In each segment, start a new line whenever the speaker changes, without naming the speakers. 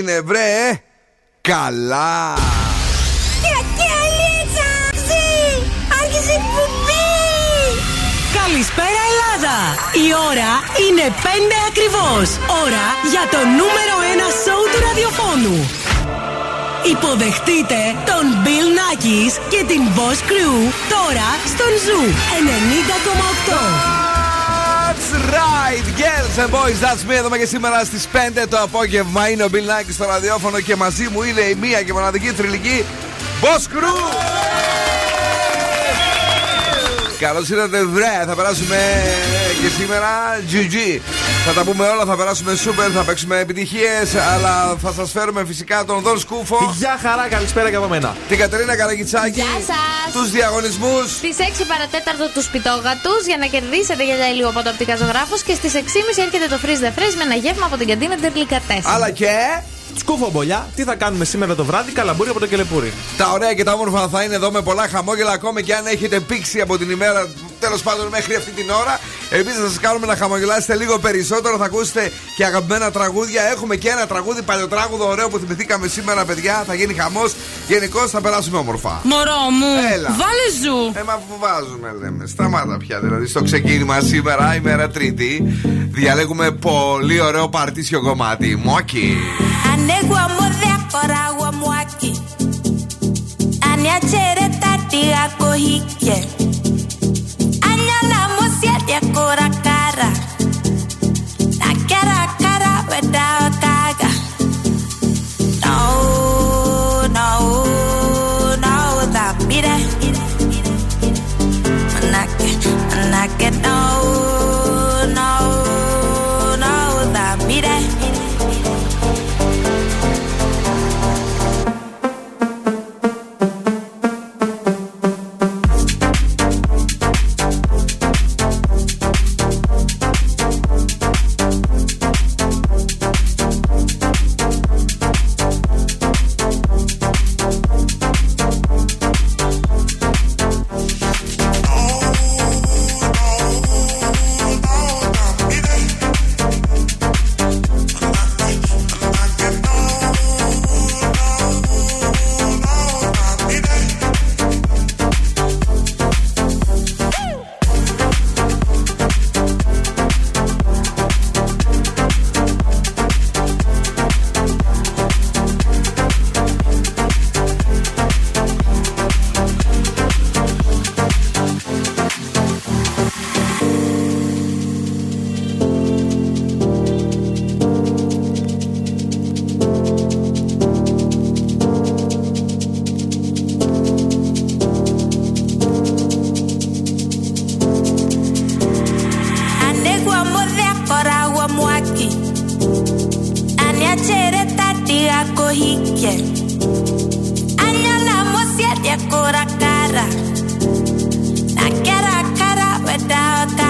έγινε βρε Καλά
Καλησπέρα Ελλάδα! Η ώρα είναι 5 ακριβώς. Ώρα για το νούμερο 1 σοου του ραδιοφώνου. Υποδεχτείτε τον Bill Nackis και την Boss Crew τώρα στον Zoo 90,8.
That's right, girls and boys, that's me. Εδώ και σήμερα στις 5 το απόγευμα είναι ο Bill Nackis στο ραδιόφωνο και μαζί μου είναι η μία και μοναδική θρηλυκή Boss Crew. Καλώς ήρθατε, βρε. Θα περάσουμε και σήμερα GG. Θα τα πούμε όλα, θα περάσουμε σούπερ, θα παίξουμε επιτυχίες. Αλλά θα σας φέρουμε φυσικά τον Δον Σκούφο.
Γεια χαρά, καλησπέρα και από μένα.
Την Κατερίνα Καραγιτσάκη.
Γεια σας.
Τους διαγωνισμούς.
Στις 6 παρατέταρτο του σπιτόγατους για να κερδίσετε για λίγο από το οπτικά ζωγράφο. Και στις 6.30 έρχεται το Freeze the Fresh με ένα γεύμα από την καντίνα Τερλικατέ.
Αλλά και.
Σκούφο μπολιά, τι θα κάνουμε σήμερα το βράδυ, καλαμπούρι από το κελεπούρι.
Τα ωραία και τα όμορφα θα είναι εδώ με πολλά χαμόγελα. Ακόμη και αν έχετε πήξει από την ημέρα, τέλος πάντων μέχρι αυτή την ώρα. Εμεί θα σας κάνουμε να χαμογελάσετε λίγο περισσότερο. Θα ακούσετε και αγαπημένα τραγούδια. Έχουμε και ένα τραγούδι παλιοτράγουδο ωραίο που θυμηθήκαμε σήμερα, παιδιά. Θα γίνει χαμός. Γενικώς θα περάσουμε όμορφα.
Μωρό μου,
Έλα.
βάλε ζου.
Ε, μα που βάζουμε, λέμε. Σταμάτα πια. Δηλαδή, στο ξεκίνημα σήμερα, ημέρα Τρίτη, διαλέγουμε πολύ ωραίο παρτίσιο κομμάτι. Μόκι.
Anegua amor de acoragua muaki. Ania chere tati akohike. Anya la musia pura cara. La cara, cara, without gaga. No. piacere tardi a cohicchie. Andiamo siete ancora cara. La cara cara
pues, vedata.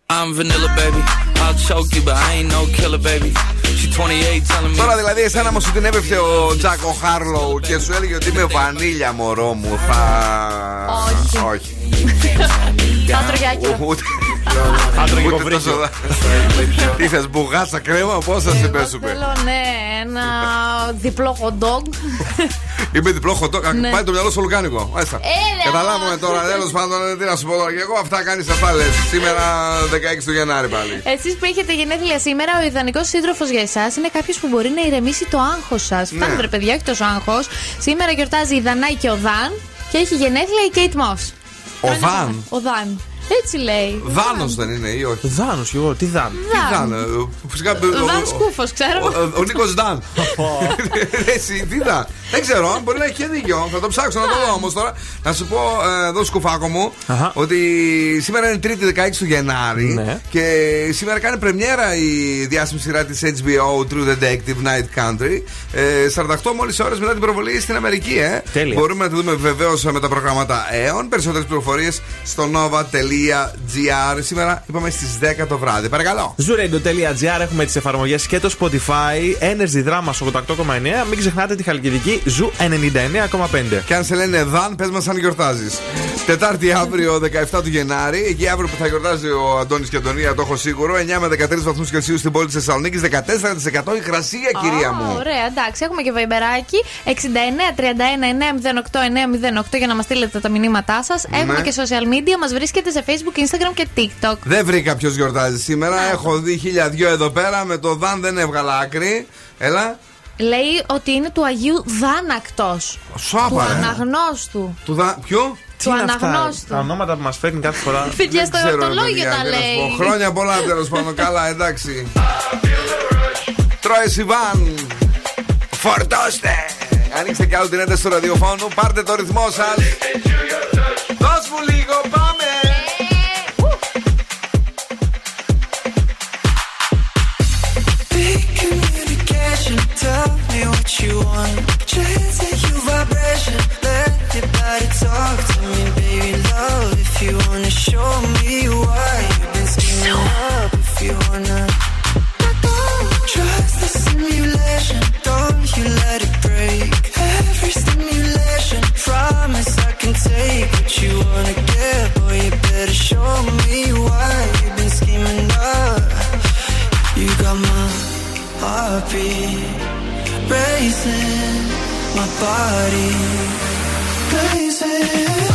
I'm vanilla, baby. I'll choke you, but I ain't no killer, baby. She 28, telling me.
Τώρα δηλαδή, εσένα μου σου την έπεφτε ο Τζάκο Χάρλοου και σου έλεγε ότι είμαι βανίλια, μωρό μου. Θα.
Όχι.
Όχι.
Πάτρο
Ούτε.
Άντρα και
Ούτε
κοβρίκιο.
τόσο. Τι θες, μπουγάτσα κρέμα, πώς θα σε πέσουμε.
Θέλω, ναι, ένα διπλό hot dog.
Είμαι διπλό χωτό.
Ναι.
Πάει το μυαλό στο λουκάνικο. Μάλιστα.
Έλα.
Καταλάβουμε τώρα, τέλος πάντων, τι να σου πω τώρα. Και εγώ αυτά κάνεις αυτά λες. Σήμερα 16 του Γενάρη πάλι.
Εσείς που έχετε γενέθλια σήμερα, ο ιδανικός σύντροφος για εσάς είναι κάποιος που μπορεί να ηρεμήσει το άγχος σας.
Ναι.
Φτάνει, ρε παιδιά, όχι τόσο άγχος. Σήμερα γιορτάζει η Δανάη και ο Δαν και έχει γενέθλια η Κέιτ Μος.
Ο Δαν;
Ο Δαν. Έτσι λέει.
Δάνο δεν είναι ή όχι;
Δάνο, εγώ, τι δάνο.
Τι Δάν. ε, Φυσικά. ο-
Δαν
ο-
Σκούφο, ξέρω.
ο- Ο Νίκος Δαν. Εσύ, τι Δαν. Δεν ξέρω, μπορεί να έχει και δίκιο. Θα το ψάξω να το δω όμως τώρα. Να σου πω ε, εδώ, σκουφάκο μου,
Αχα.
ότι σήμερα είναι 3η 16 του Γενάρη
Ναι.
και σήμερα κάνει πρεμιέρα η διάσημη σειρά της HBO True Detective Night Country. Ε, 48 μόλις ώρες μετά την προβολή στην Αμερική, ε.
Τέλεια.
Μπορούμε να τη δούμε βεβαίως με τα προγράμματα Aeon. Περισσότερες πληροφορίες στο nova.gr. Σήμερα είπαμε στις 10 το βράδυ. Παρακαλώ.
Zooradio.gr έχουμε τις εφαρμογές και το Spotify. Energy Drama 88,9. Μην ξεχνάτε τη χαλκιδική Zoo 99,5.
Και αν σε λένε Δαν, πες μας αν γιορτάζεις. Τετάρτη αύριο 17 του Γενάρη. Εκεί αύριο που θα γιορτάζει ο Αντώνης και η Αντωνία, το έχω σίγουρο. 9 με 13 βαθμούς Κελσίου στην πόλη της Θεσσαλονίκης. 14% υγρασία, κυρία
Α,
μου.
Ωραία, εντάξει. Έχουμε και βαϊμπεράκι 69-31-908-908 για να μας στείλετε τα μηνύματά σας.
Ναι.
Έχουμε και social media. Μας βρίσκεται σε Facebook, Instagram και TikTok.
Δεν βρήκα ποιος γιορτάζει σήμερα. Έχω δει χίλια δυο εδώ πέρα. Με το Δαν δεν έβγαλα άκρη. Έλα.
Λέει ότι είναι του Αγίου Δάνακτος. Του
Σώπα, ρε.
αναγνώστου.
Του Δαν. Ποιο;
Τι
Του
είναι αυτά,
αναγνώστου.
Τα ονόματα που μας φέρνει κάθε φορά.
Παιδιά, στο
Δεν ξέρω, ρε,
εορτολόγιο
παιδιά,
τα
τέλος
λέει.
πάντων. Χρόνια πολλά τέλος πάντων. Καλά, εντάξει. Τρώε Ιβάν. Φορτώστε. Ανοίξτε κι άλλο την ένταση του ραδιοφώνου. Πάρτε το ρυθμό σας. Δώσ' μου λίγο, πάμε.
Tell me what you want. Chasing you vibration, let your body talk to me, baby love. If you wanna show me why you've been up, if you wanna. Trust the simulation, don't you let it break. Every stimulation, promise I can take what you wanna get, boy. You better show me why you've been scheming up. You got my heartbeat racing, my body blazing.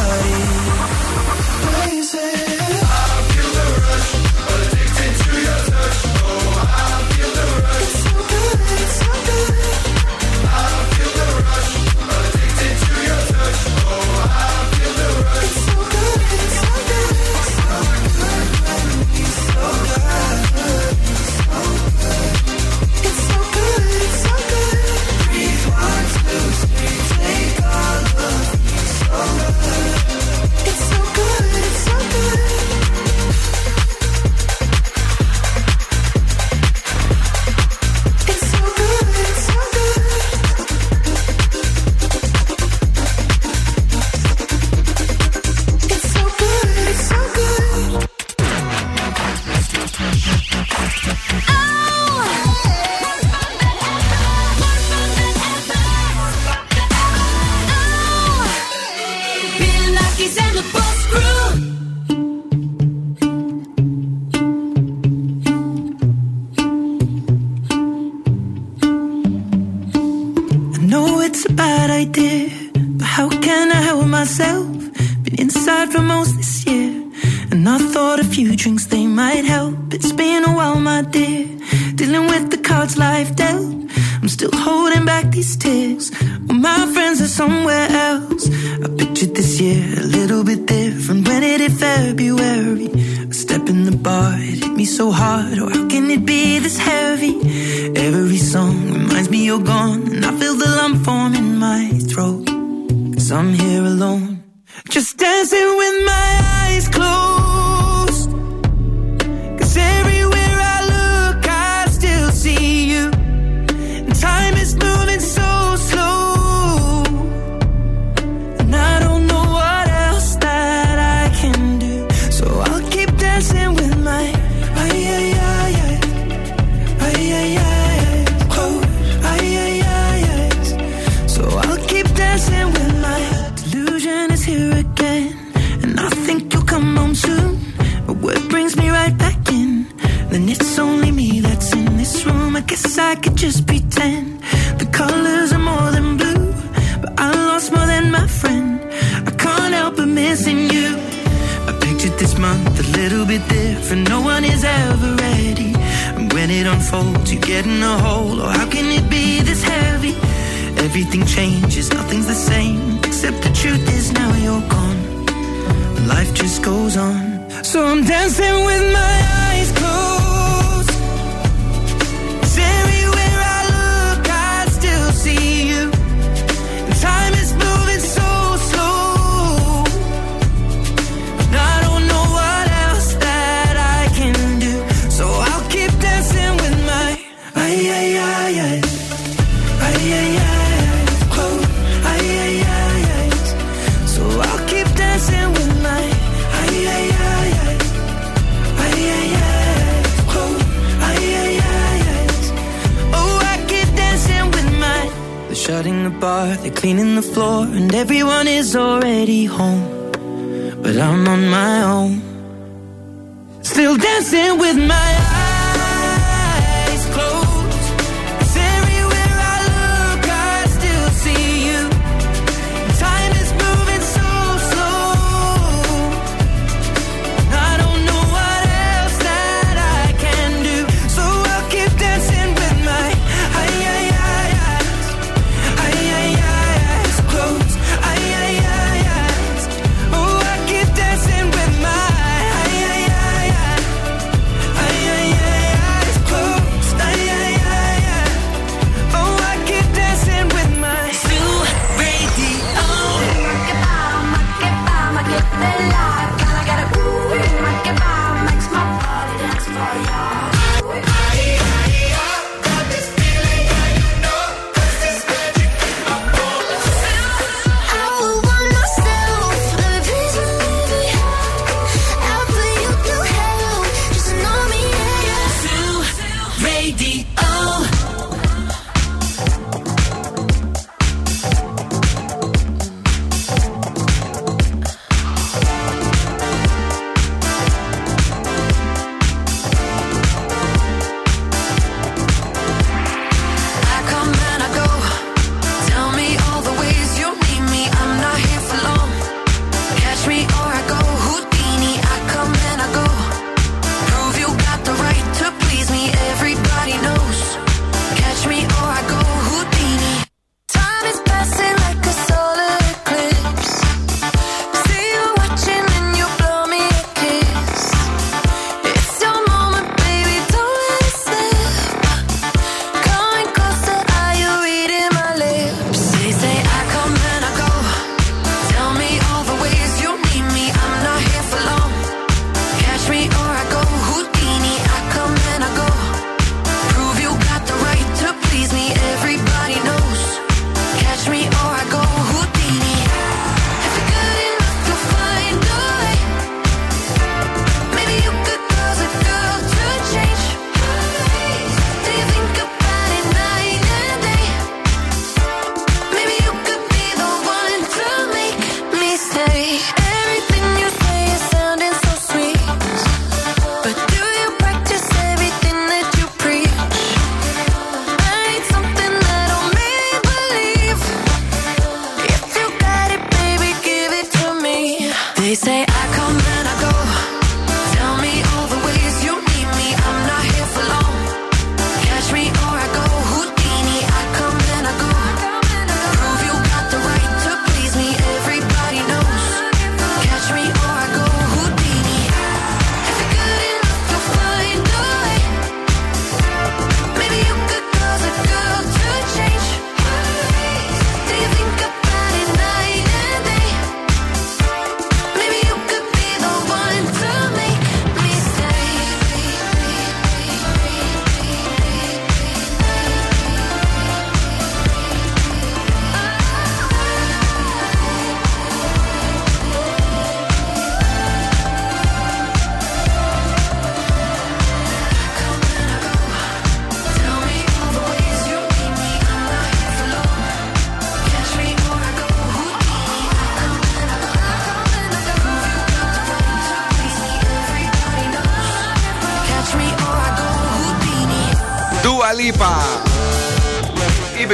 Body blazing.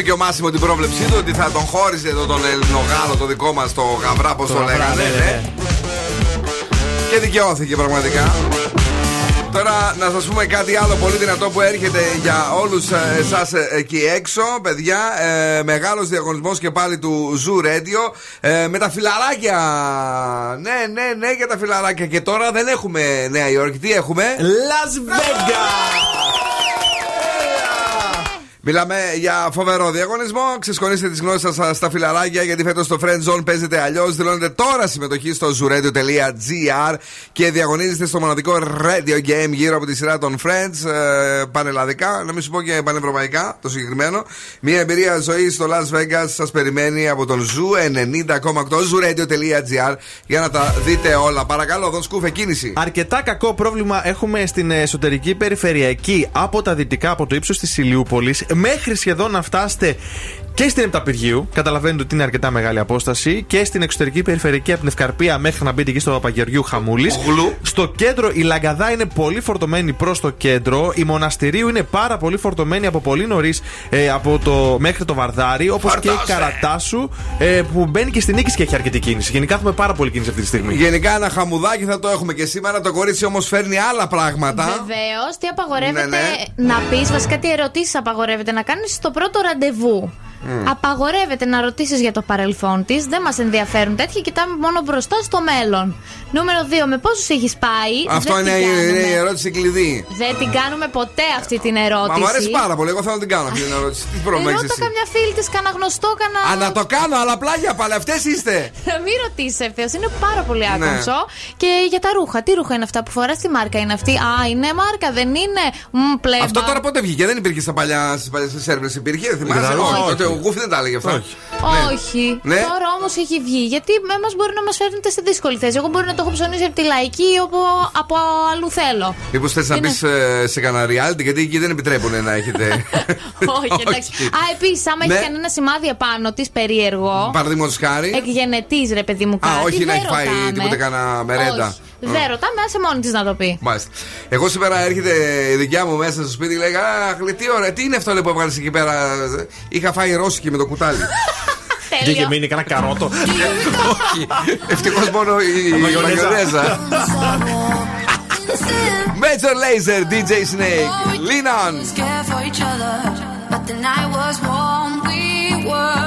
Και ο Μάσιμο την πρόβλεψή του ότι θα τον χώριζε εδώ τον Ελληνογάλο το δικό μας το γαβρά, πώς το,
γαβρά,
λέγανε.
ναι,
ναι.
ναι.
Και δικαιώθηκε πραγματικά. Τώρα να σας πούμε κάτι άλλο πολύ δυνατό που έρχεται για όλους ε, εσάς ε, εκεί έξω Παιδιά, ε, μεγάλος διαγωνισμός και πάλι του Zoo Radio ε, Με τα φιλαράκια Ναι, ναι, ναι για τα φιλαράκια Και τώρα δεν έχουμε Νέα Υόρκη, τι έχουμε;
Las Vegas!
Μιλάμε για φοβερό διαγωνισμό. Ξεσκονίστε τις γνώσεις σας στα φιλαράκια γιατί φέτος το Friend Zone παίζεται αλλιώς. Δηλώνετε τώρα συμμετοχή στο zooradio.gr και διαγωνίζεστε στο μοναδικό radio game γύρω από τη σειρά των Friends. Ε, πανελλαδικά, να μην σου πω και πανευρωπαϊκά το συγκεκριμένο. Μια εμπειρία ζωής στο Las Vegas σας περιμένει από τον Zoo 90,8 zooradio.gr για να τα δείτε όλα. Παρακαλώ, εδώ σκούφε κίνηση.
Αρκετά κακό πρόβλημα έχουμε στην εσωτερική περιφερειακή από τα δυτικά, από το ύψος της Ηλιούπολης, μέχρι σχεδόν να φτάσετε και στην Επταπηργίου. Καταλαβαίνετε ότι είναι αρκετά μεγάλη απόσταση. Και στην εξωτερική περιφερειακή από την Ευκαρπία μέχρι να μπείτε εκεί στο Παπαγεωργιού Χαμούλης. Στο κέντρο η Λαγκαδά είναι πολύ φορτωμένη προς το κέντρο. Η Μοναστηρίου είναι πάρα πολύ φορτωμένη από πολύ νωρίς ε, από το, μέχρι το Βαρδάρι. Όπως και η
Φορτώσε.
Καρατάσου ε, που μπαίνει και στην νίκης και έχει αρκετή κίνηση. Γενικά έχουμε πάρα πολύ κίνηση αυτή τη στιγμή.
Γενικά ένα χαμουδάκι θα το έχουμε και σήμερα. Το κορίτσι όμως φέρνει άλλα πράγματα.
Βεβαίως, τι απαγορεύεται
Ναι, ναι.
να πεις, βασικά τι ερωτήσεις απαγορεύεται να κάνεις στο πρώτο ραντεβού; Απαγορεύεται να ρωτήσεις για το παρελθόν της. Δεν μας ενδιαφέρουν τέτοια. Κοιτάμε μόνο μπροστά στο μέλλον. Νούμερο 2. Με πόσους έχεις πάει;
Αυτό
Δεν
είναι
την
η,
κάνουμε.
είναι η ερώτηση κλειδί.
Δεν την κάνουμε ποτέ αυτή την ερώτηση.
Μα μου αρέσει πάρα πολύ. Εγώ θέλω να την κάνω αυτή την ερώτηση. Τι πρόβλημα έχεις
Ρώτα
εσύ.
καμιά φίλη της, κανένα γνωστό, κανένα.
Α, να το κάνω, αλλά πλάγια πάλι. Αυτές είστε.
Να μην ρωτήσει ευθέως. Είναι πάρα πολύ
Ναι.
άκομψο. Και για τα ρούχα. Τι ρούχα είναι αυτά που φοράς, τι μάρκα είναι αυτή; Α, είναι μάρκα, δεν είναι; Μ, πλέμπα.
Αυτό τώρα πότε βγήκε, δεν υπήρχε στα παλιά στις παλιές σερβέρ. Υπήρχε, θυμάσαι;
τα ρούχα,
Όχι,
όχι.
τότε ο Γκούφι δεν τα έλεγε αυτά.
Όχι.
Όχι.
Ναι.
Τώρα όμως έχει βγει. Γιατί εμάς μπορεί να μας φέρνετε σε δύσκολη θέση. Εγώ μπορεί να το έχω ψωνίσει από τη λαϊκή ή από, από αλλού θέλω.
Μήπως θες να
Είναι-
μπει σε κανένα reality, γιατί εκεί δεν επιτρέπουν να έχετε.
Όχι, εντάξει. Α, επίσης, άμα
Ναι.
έχει κανένα σημάδι επάνω της περίεργο.
Παραδείγματος χάρη.
Εκγενετής, ρε παιδί μου, κάτι.
όχι να
δεν
έχει φάει
ρωτάμε.
τίποτε κανένα μερέντα.
Όχι. Δεν ρωτάμε, άσε μόνη της να το πει.
Μάλιστα. Εγώ σήμερα έρχεται η δικιά μου μέσα στο σπίτι λέει Αχ, λέει, τι ωραία, τι είναι αυτό λέει, που έβγαλες εκεί πέρα. Είχα φάει ρώσικη με το κουτάλι.
Και είχε
Τέλειο.
μείνει κανένα καρότο.
Όχι. Ευτυχώ μόνο η
μαγιονέζα.
μαγιονέζα. Major Laser, DJ Snake. Lean on.
scared for each other, but the night was warm. We were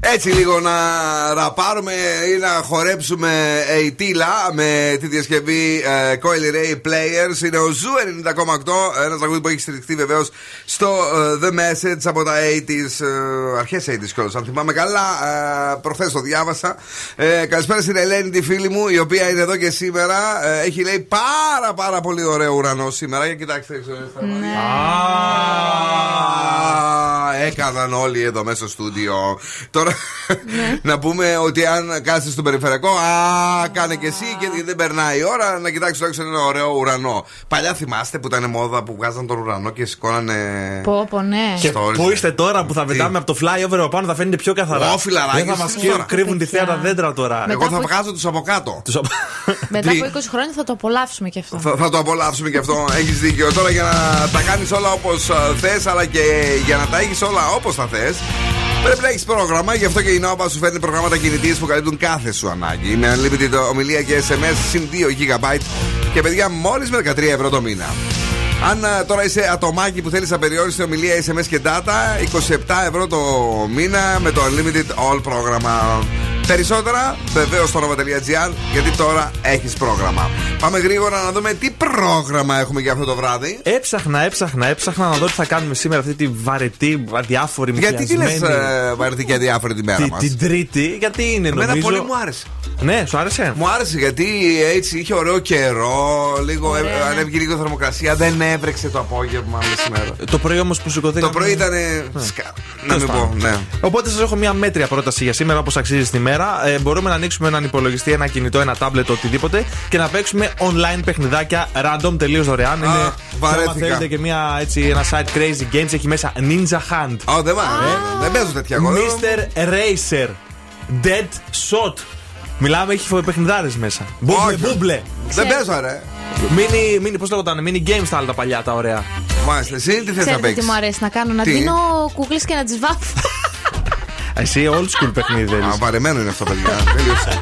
Έτσι λίγο να ραπάρουμε ή να χορέψουμε ειτήλα με τη διασκευή ε, Coi Leray Players. Είναι ο Zoo 90,8. Ένας τραγούδι που έχει στηριχθεί βεβαίως στο ε, The Message από τα 80s, ε, αρχές 80s κιόλας. Αν θυμάμαι καλά, ε, προχθές το διάβασα. Ε, καλησπέρα στην Ελένη, τη φίλη μου, η οποία είναι εδώ και σήμερα. Ε, έχει λέει πάρα πάρα πολύ ωραίο ουρανό σήμερα. Για κοιτάξτε έξω. Α, έκαναν όλοι εδώ μέσα στο στούντιο. Τώρα να πούμε ότι αν κάθεσαι στο περιφερειακό, α, κάνε και εσύ και δεν περνάει η ώρα να κοιτάξεις έξω ένα ωραίο ουρανό. Παλιά θυμάστε που ήταν μόδα που βγάζαν τον ουρανό και σηκώνανε.
Πω, πω, ναι.
Και
Stories.
πού είστε τώρα που θα
Τι;
πετάμε από το flyover από πάνω θα φαίνεται πιο καθαρά.
Ω, φιλαράκι,
Δεν θα μας
τώρα.
κρύβουν τη θέα τα δέντρα τώρα.
Μετά
Εγώ θα
από-
βγάζω τους από κάτω.
Τους απο-
Μετά
Τι;
από 20 χρόνια θα το απολαύσουμε και αυτό.
Θα, θα το απολαύσουμε και αυτό. Έχεις δίκιο. Τώρα για να τα κάνεις όλα όπως θες, αλλά και για να τα έχεις όλα όπως θα θες, πρέπει να έχεις πρόγραμμα. Γι' αυτό και η Nova σου φέρνει προγράμματα κινητής που καλύπτουν κάθε σου ανάγκη. Με unlimited ομιλία και SMS συν 2 GB και παιδιά μόλις με 13 ευρώ το μήνα. Αν α, τώρα είσαι ατομάκι που θέλεις απεριόριστη ομιλία, SMS και data, 27 ευρώ το μήνα με το Unlimited All πρόγραμμα. Περισσότερα βεβαίως στο nova.gr γιατί τώρα έχεις πρόγραμμα. Πάμε γρήγορα να δούμε τι πρόγραμμα έχουμε για αυτό το βράδυ.
Έψαχνα, έψαχνα, έψαχνα να δω τι θα κάνουμε σήμερα αυτή τη βαρετή, αδιάφορη,
Γιατί τι λες,
μουδιασμένη-
βαρετή και αδιάφορη τη μέρα
Τη-
μας;
Την Τρίτη, γιατί είναι
Εμένα
νομίζω.
πολύ μου άρεσε.
Ναι, σου άρεσε;
Μου άρεσε γιατί έτσι είχε ωραίο καιρό, λίγο, ε, ανέβηκε λίγο θερμοκρασία, δεν έβρεξε το απόγευμα μεσημέρα.
Το πρωί όμως που σηκωθήκαμε.
Το πρωί ήταν. σκα- Να μην πω, ναι.
Οπότε σας έχω μια μέτρια πρόταση για σήμερα, όπως αξίζει στη μέρα. Ε, μπορούμε να ανοίξουμε έναν υπολογιστή, ένα κινητό, ένα τάμπλετ, οτιδήποτε και να παίξουμε online παιχνιδάκια random τελείως δωρεάν. Είναι, και
βαρέθηκα.
άμα θέλετε και μια, έτσι, ένα site crazy games έχει μέσα Ninja Hand.
Α, δεν μ' άρεσε. Δεν παίζω τέτοια εγώ.
Mr. Racer. Dead Shot. Μιλάμε, έχει παιχνιδάρες μέσα. Μπούμπλε,
Όχι.
μπούμπλε.
Δεν παίζω, ρε.
Mini, mini, πώς λέγονταν, mini games τα άλλα τα παλιά, τα ωραία.
Μάλιστα, εσύ τι θες να
Ξέρετε τι
παίξεις;
μου αρέσει να κάνω, να
Τι;
δίνω κούκλες και να τις βάφω.
Εσύ old school παιχνίδι θέλεις.
Α, βαρεμένο είναι αυτό, παιδιά. Τελείωσε.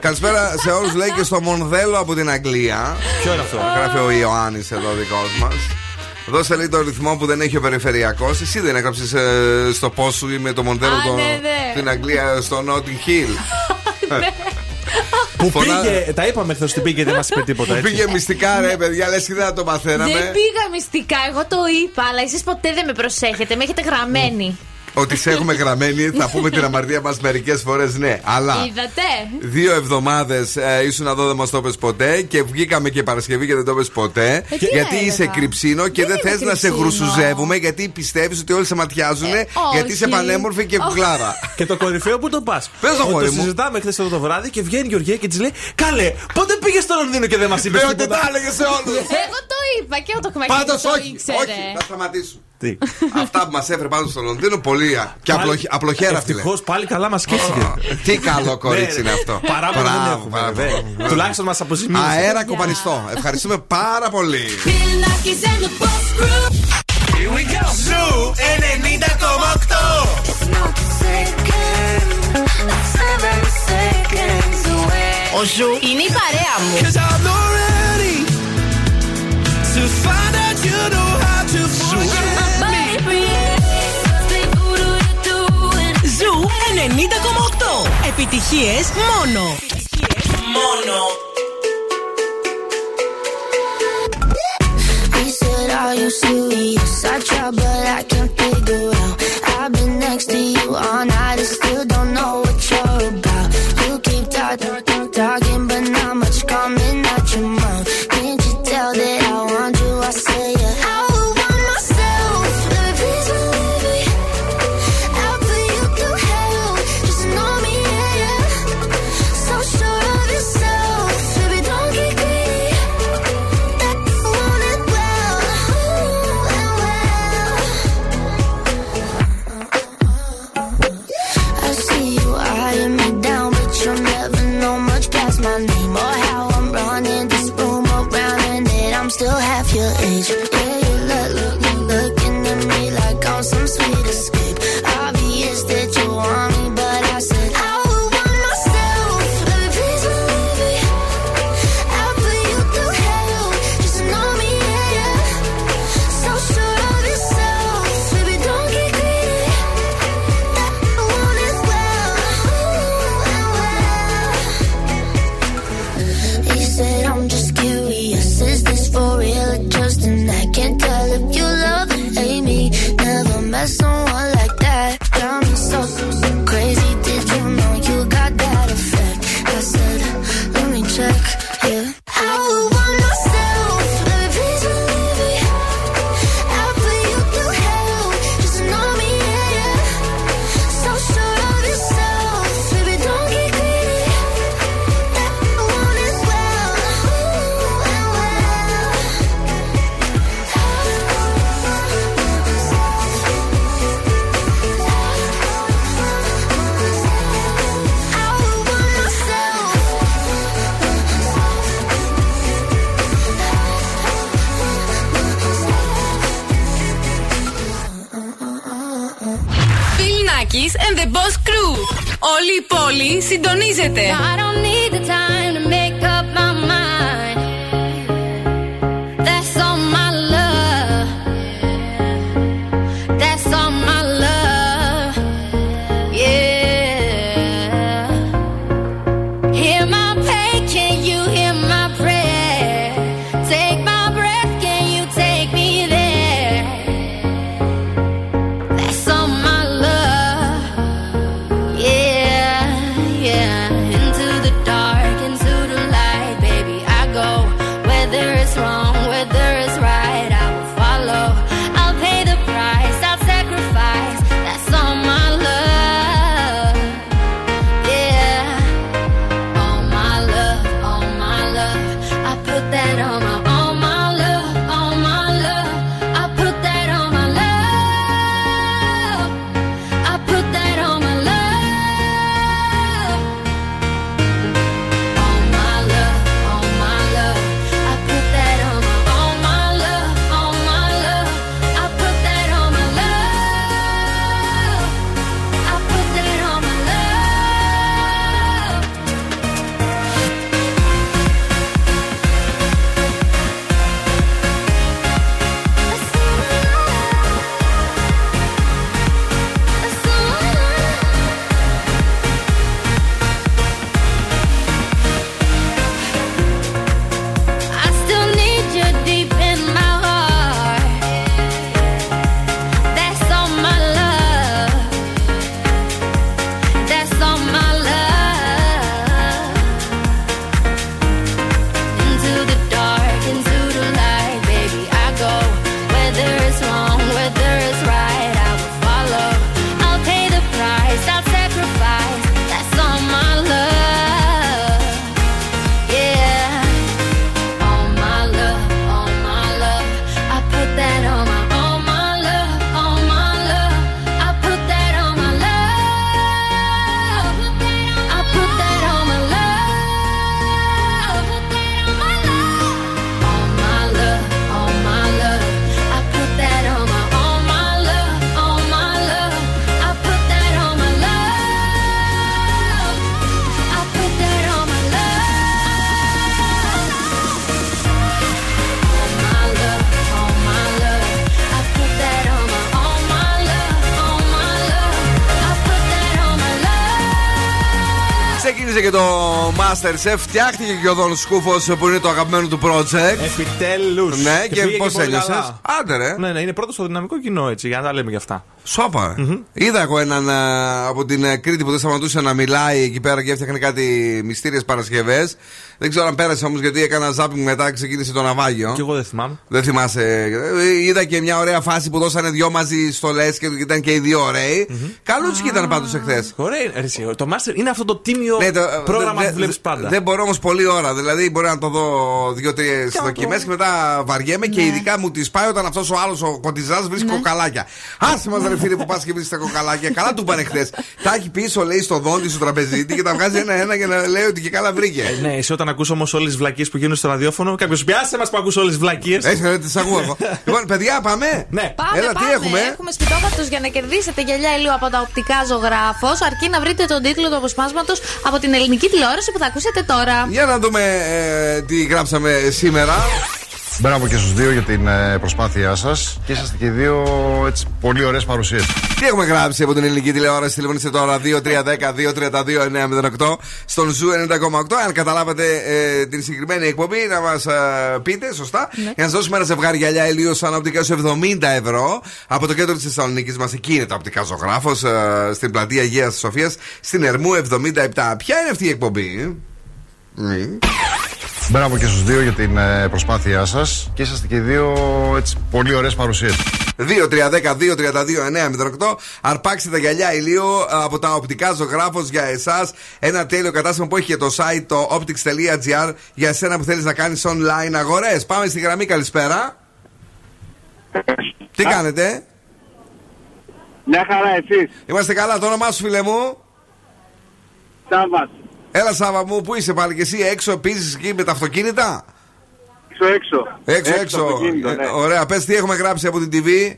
Καλησπέρα σε όλους, λέει και στο Μονδέλο από την Αγγλία.
Ποιο είναι αυτό;
Γράφει ο Ιωάννης εδώ, δικός μας. Δώσε λέει το ρυθμό που δεν έχει ο περιφερειακός. Εσύ δεν έγραψες στο πώ σου ή με το Μονδέλο
Α,
το,
ναι, ναι.
στην Αγγλία στο Notting Hill.
Που
Φωνά-
πήγε, τα είπαμε χθες ότι πήγε και δεν μας είπε τίποτα.
Που
έτσι.
πήγε μυστικά, ρε παιδιά, λες και δεν θα το μαθαίναμε.
Δεν πήγα μυστικά, εγώ το είπα, αλλά εσείς ποτέ δεν με προσέχετε, με έχετε γραμμένη.
Ότι σε έχουμε γραμμένη, θα πούμε την αμαρτία μας μερικές φορές, ναι. Αλλά
Είδατε.
δύο εβδομάδες ε, ήσουν εδώ, δεν μας το είπες ποτέ και βγήκαμε και Παρασκευή και δεν το είπες ποτέ.
Ε, τι
γιατί
έλεγα;
είσαι κρυψίνο και δεν,
Δεν
θες
είμαι
να σε
κρυψίνο.
γρουσουζεύουμε γιατί πιστεύεις ότι όλοι σε ματιάζουν
Ε,
γιατί είσαι
όχι.
πανέμορφη και
Όχι.
κουκλάρα.
Και το κορυφαίο που το πας.
Πες το, αγόρι
Το
μου.
συζητάμε χθες εδώ το βράδυ και βγαίνει η Γεωργία και της λέει Καλέ, πότε πήγες στο Λονδίνο και δεν μας είπες
Λέω και
τίποτα;
τα έλεγε σε όλους.
Εγώ το είπα και ο το
Πάντως
το
όχι,
ήξερε.
όχι, θα σταματήσω.
Τι.
Αυτά που μας έφερε πάνω στο Λονδίνο, πολύ α- και απλοχ- απλοχέρα φίλε.
Ευτυχώς πάλι καλά μας σκέφτηκε.
Τι καλό κορίτσι είναι αυτό.
Παράπονο δεν
Μπράβο,
έχουμε.
μπράβο.
βέβαια. Τουλάχιστον μας αποζημίωσε.
Αέρα κοπανιστό. Ευχαριστούμε πάρα πολύ.
Zoo 90,8
Ο Zoo είναι η παρέα μου.
90,8. Επιτυχίες μόνο. Μόνο.
He said, Are you serious? I try, but I can't figure out. I've been next to you all night and still don't know what you're about. You keep talking, talking, but not much coming
Όλη η πόλη συντονίζεται.
I don't need the time
Masterchef. Φτιάχτηκε και ο Δον Σκούφος που είναι το αγαπημένο του project.
Επιτέλους.
Ναι, και, πώς ένιωσες; Άντε ρε.
Ναι, ναι, είναι πρώτο στο δυναμικό κοινό έτσι, για να τα λέμε γι' αυτά.
Σόπα. Είδα εγώ έναν α, από την ε, Κρήτη που δεν σταματούσε να μιλάει εκεί πέρα και έφτιαχνε κάτι μυστήριες Παρασκευές. Δεν ξέρω αν πέρασε όμως γιατί έκανα ζάπινγκ μετά και ξεκίνησε το ναυάγιο.
Και εγώ δεν θυμάμαι.
Δεν θυμάσαι. Ε, Είδα και μια ωραία φάση που δώσανε δυο μαζί στολέ και ήταν και οι δύο ωραίοι. Καλούτσικοι ήταν πάντως εχθές.
Ωραία, είναι, ρε, εσύ, το Master είναι αυτό το τίμιο
Ναι,
πρόγραμμα
δε-
που βλέπεις
δε-
πάντα.
Δεν μπορώ όμως πολλή ώρα. Δηλαδή μπορεί να το δω δύο-τρεις δοκιμές και μετά βαριέμαι και ειδικά μου τη πάει όταν αυτός ο άλλος ο κοντιζάς βρίσκει κοκαλάκια. Άσε μας ρε φίλε που πας και βρίσκεις τα κοκαλάκια. Καλά του είπαν χθες. Τα έχει πίσω λέει στο δόντι στο τραπεζίτη και τα βγάζει ένα-ένα για να λέει ότι και καλά βρήκε.
Ναι, εσύ όταν ακούς όμως όλες τις βλακίες που γίνουν στο ραδιόφωνο, κάποιος πιάσε μας που ακούς όλες τις βλακίες.
Έτσι, ρε, τις ακούω εγώ. Λοιπόν, παιδιά, πάμε.
Ναι.
Πάμε,
Έλα, τι
πάμε.
έχουμε;
Έχουμε σπιτόχαρτου για να κερδίσετε γυαλιά ηλίου από τα οπτικά Ζωγράφος. Αρκεί να βρείτε τον τίτλο του αποσπάσματος από την ελληνική τηλεόραση που θα ακούσετε τώρα.
Για να δούμε ε, τι γράψαμε σήμερα.
Μπράβο και στους δύο για την ε, προσπάθειά σας. Και είσαστε και οι δύο έτσι, πολύ ωραίες παρουσίες.
Τι έχουμε γράψει από την ελληνική τηλεόραση, τηλεφωνήστε τώρα 2-3-10-2-32-908 στον Zoo 90,8. Αν καταλάβατε ε, την συγκεκριμένη εκπομπή, να μας πείτε, σωστά. Για να σας δώσουμε ένα ζευγάρι γυαλιά ηλίου σαν οπτικά σου 70 ευρώ από το κέντρο της Θεσσαλονίκης μας. Εκεί είναι το οπτικά ζωγράφος, ε, στην πλατεία Αγίας Σοφίας, στην Ερμού 77. Ποια είναι αυτή η εκπομπή, Ναι.
Μπράβο και στους δύο για την ε, προσπάθειά σας. Και είσαστε και οι δύο έτσι, πολύ ωραίες παρουσίες.
2-3-10-2-32-908. Αρπάξτε τα γυαλιά ηλίου από τα οπτικά ζωγράφος για εσάς. Ένα τέλειο κατάστημα που έχει και το site το optics.gr για εσένα που θέλεις να κάνεις online αγορές. Πάμε στη γραμμή, καλησπέρα. Τι κάνετε,
Μια χαρά, εσείς.
Είμαστε καλά, το όνομά σου, φίλε μου;
Σάββας.
Έλα, Σάβα μου, πού είσαι πάλι και εσύ, έξω πίζεις εκεί με τα αυτοκίνητα;
Έξω, έξω.
Έξω, έξω.
αυτοκίνητο,
Ε,
ναι.
Ωραία, πες τι έχουμε γράψει από την TV.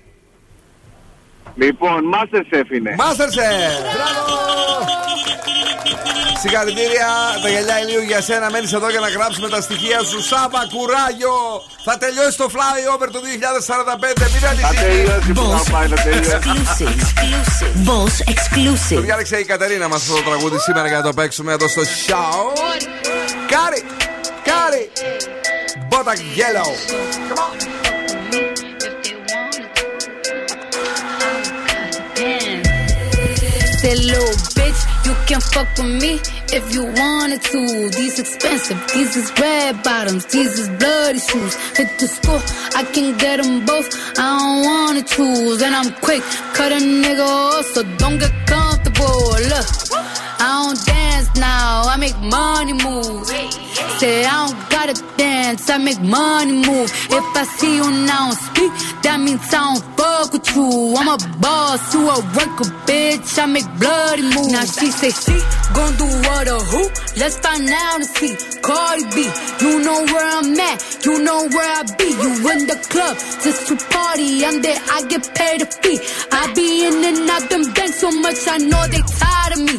Λοιπόν, Masterchef είναι.
Masterchef! Συγχαρητήρια, τα γυαλιά ηλίου για σένα. Μένεις εδώ για να γράψουμε τα στοιχεία σου. Σάβα, κουράγιο! Θα τελειώσει το flyover το 2045. Μην ανησυχείς.
Boss exclusive. Boss
Το
exclusive.
διάλεξε η Κατερίνα μας αυτό το τραγούδι σήμερα για να το παίξουμε εδώ στο show. Cardi! Cardi! Bodak Yellow. Come on.
Said little bitch, you can fuck with me if you wanted to. These expensive, these is red bottoms, these is bloody shoes. Hit the school, I can get them both. I don't wanna choose, and I'm quick, cut a nigga off, so don't get comfortable. Look, I don't dance now, I make money move. Say I don't gotta dance, I make money move. If I see you now speak, that means I don't fuck with you. I'm a boss, you a worker, bitch. I make bloody moves. Now she say she gon' do what or who? Let's find out and see. Cardi B, you know where I'm at, you know where I be. You in the club just to party. I'm there, I get paid a fee. I be in and out them banks so much, I know they tired of me.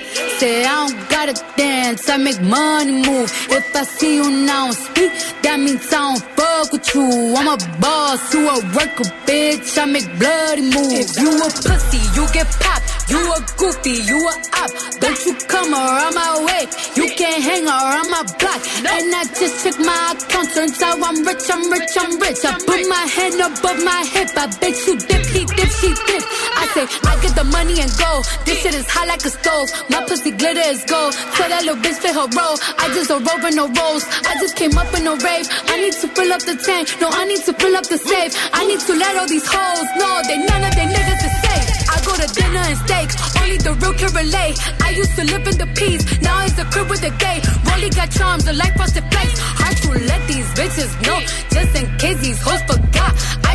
I don't gotta dance, I make money move. If I see you now speak, that means I don't fuck with you. I'm a boss, you a worker, bitch. I make bloody moves. If you a pussy, you get popped. You a goofy, you a op. Don't you come around my way. You can't hang around my block. And I just check my account. Turns out I'm rich, I'm rich, I'm rich. I put my hand above my hip. I bet you dip, he dip, she dip. I say, I get the money and go. This shit is hot like a stove. My pussy glitter is gold. Tell that little bitch fit her role. I just roll with no rolls. I just came up in a rave. I need to fill up the tank. No, I need to fill up the safe. I need to let all these hoes know that none of they niggas is safe. I to dinner and steak. Only the real can relate. I used to live in the peace. Now it's a crib with a gay. Rolly got charms, a life frosted flakes. Hard to let these bitches know. Just in case these hoes forgot. I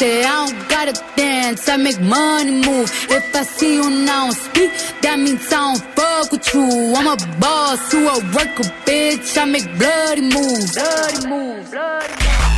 Say I don't gotta dance, I make money move. If I see you now speak, that means I don't fuck with you. I'm a boss, you a worker, bitch. I make bloody moves. Bloody moves.
Bill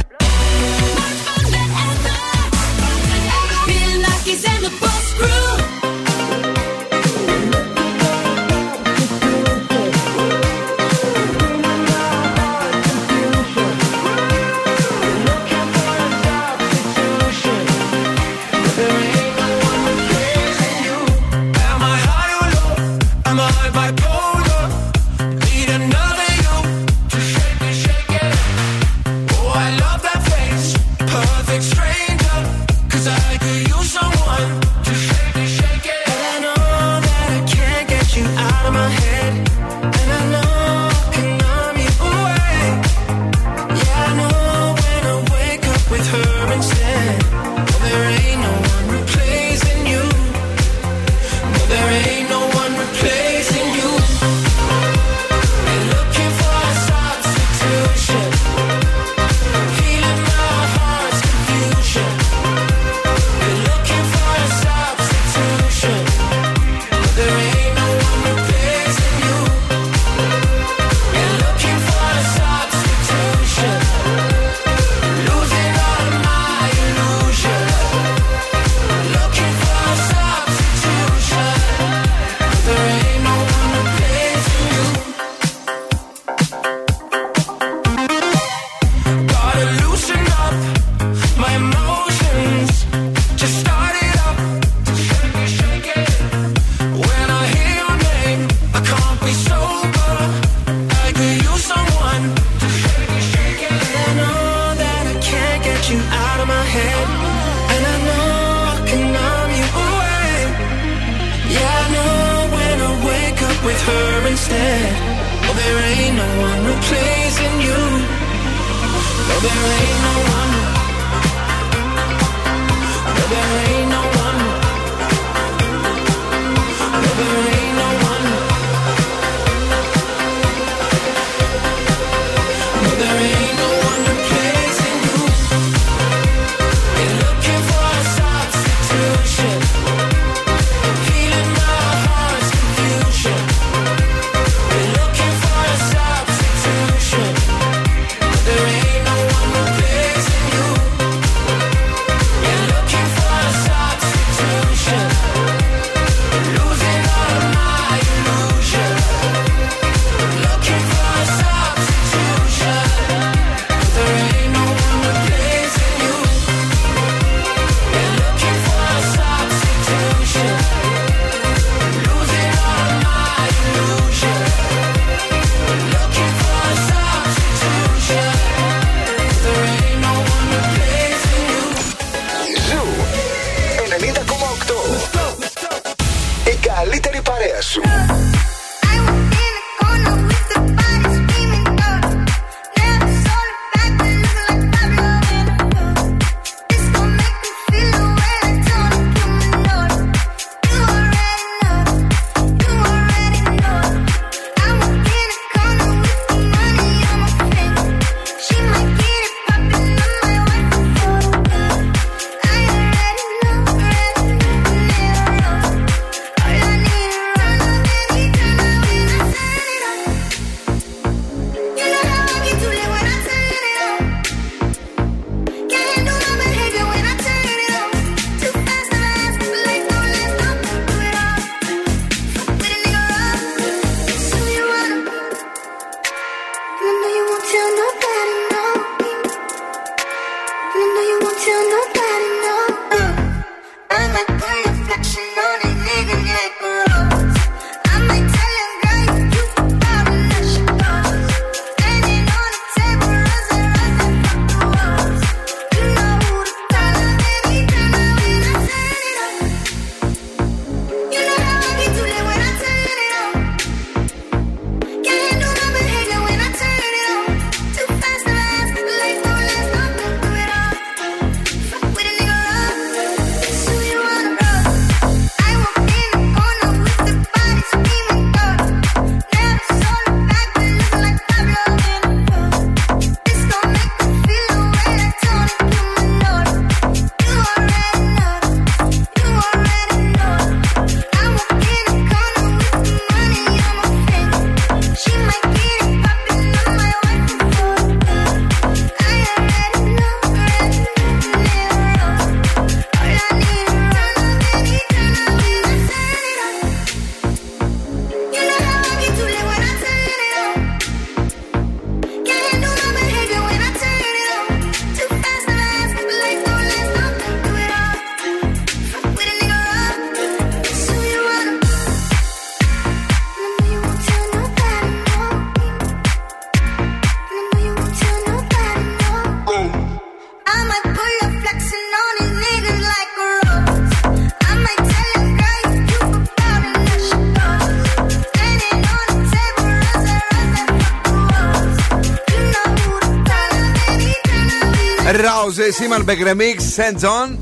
Imanbek Remix, SAINt JHN.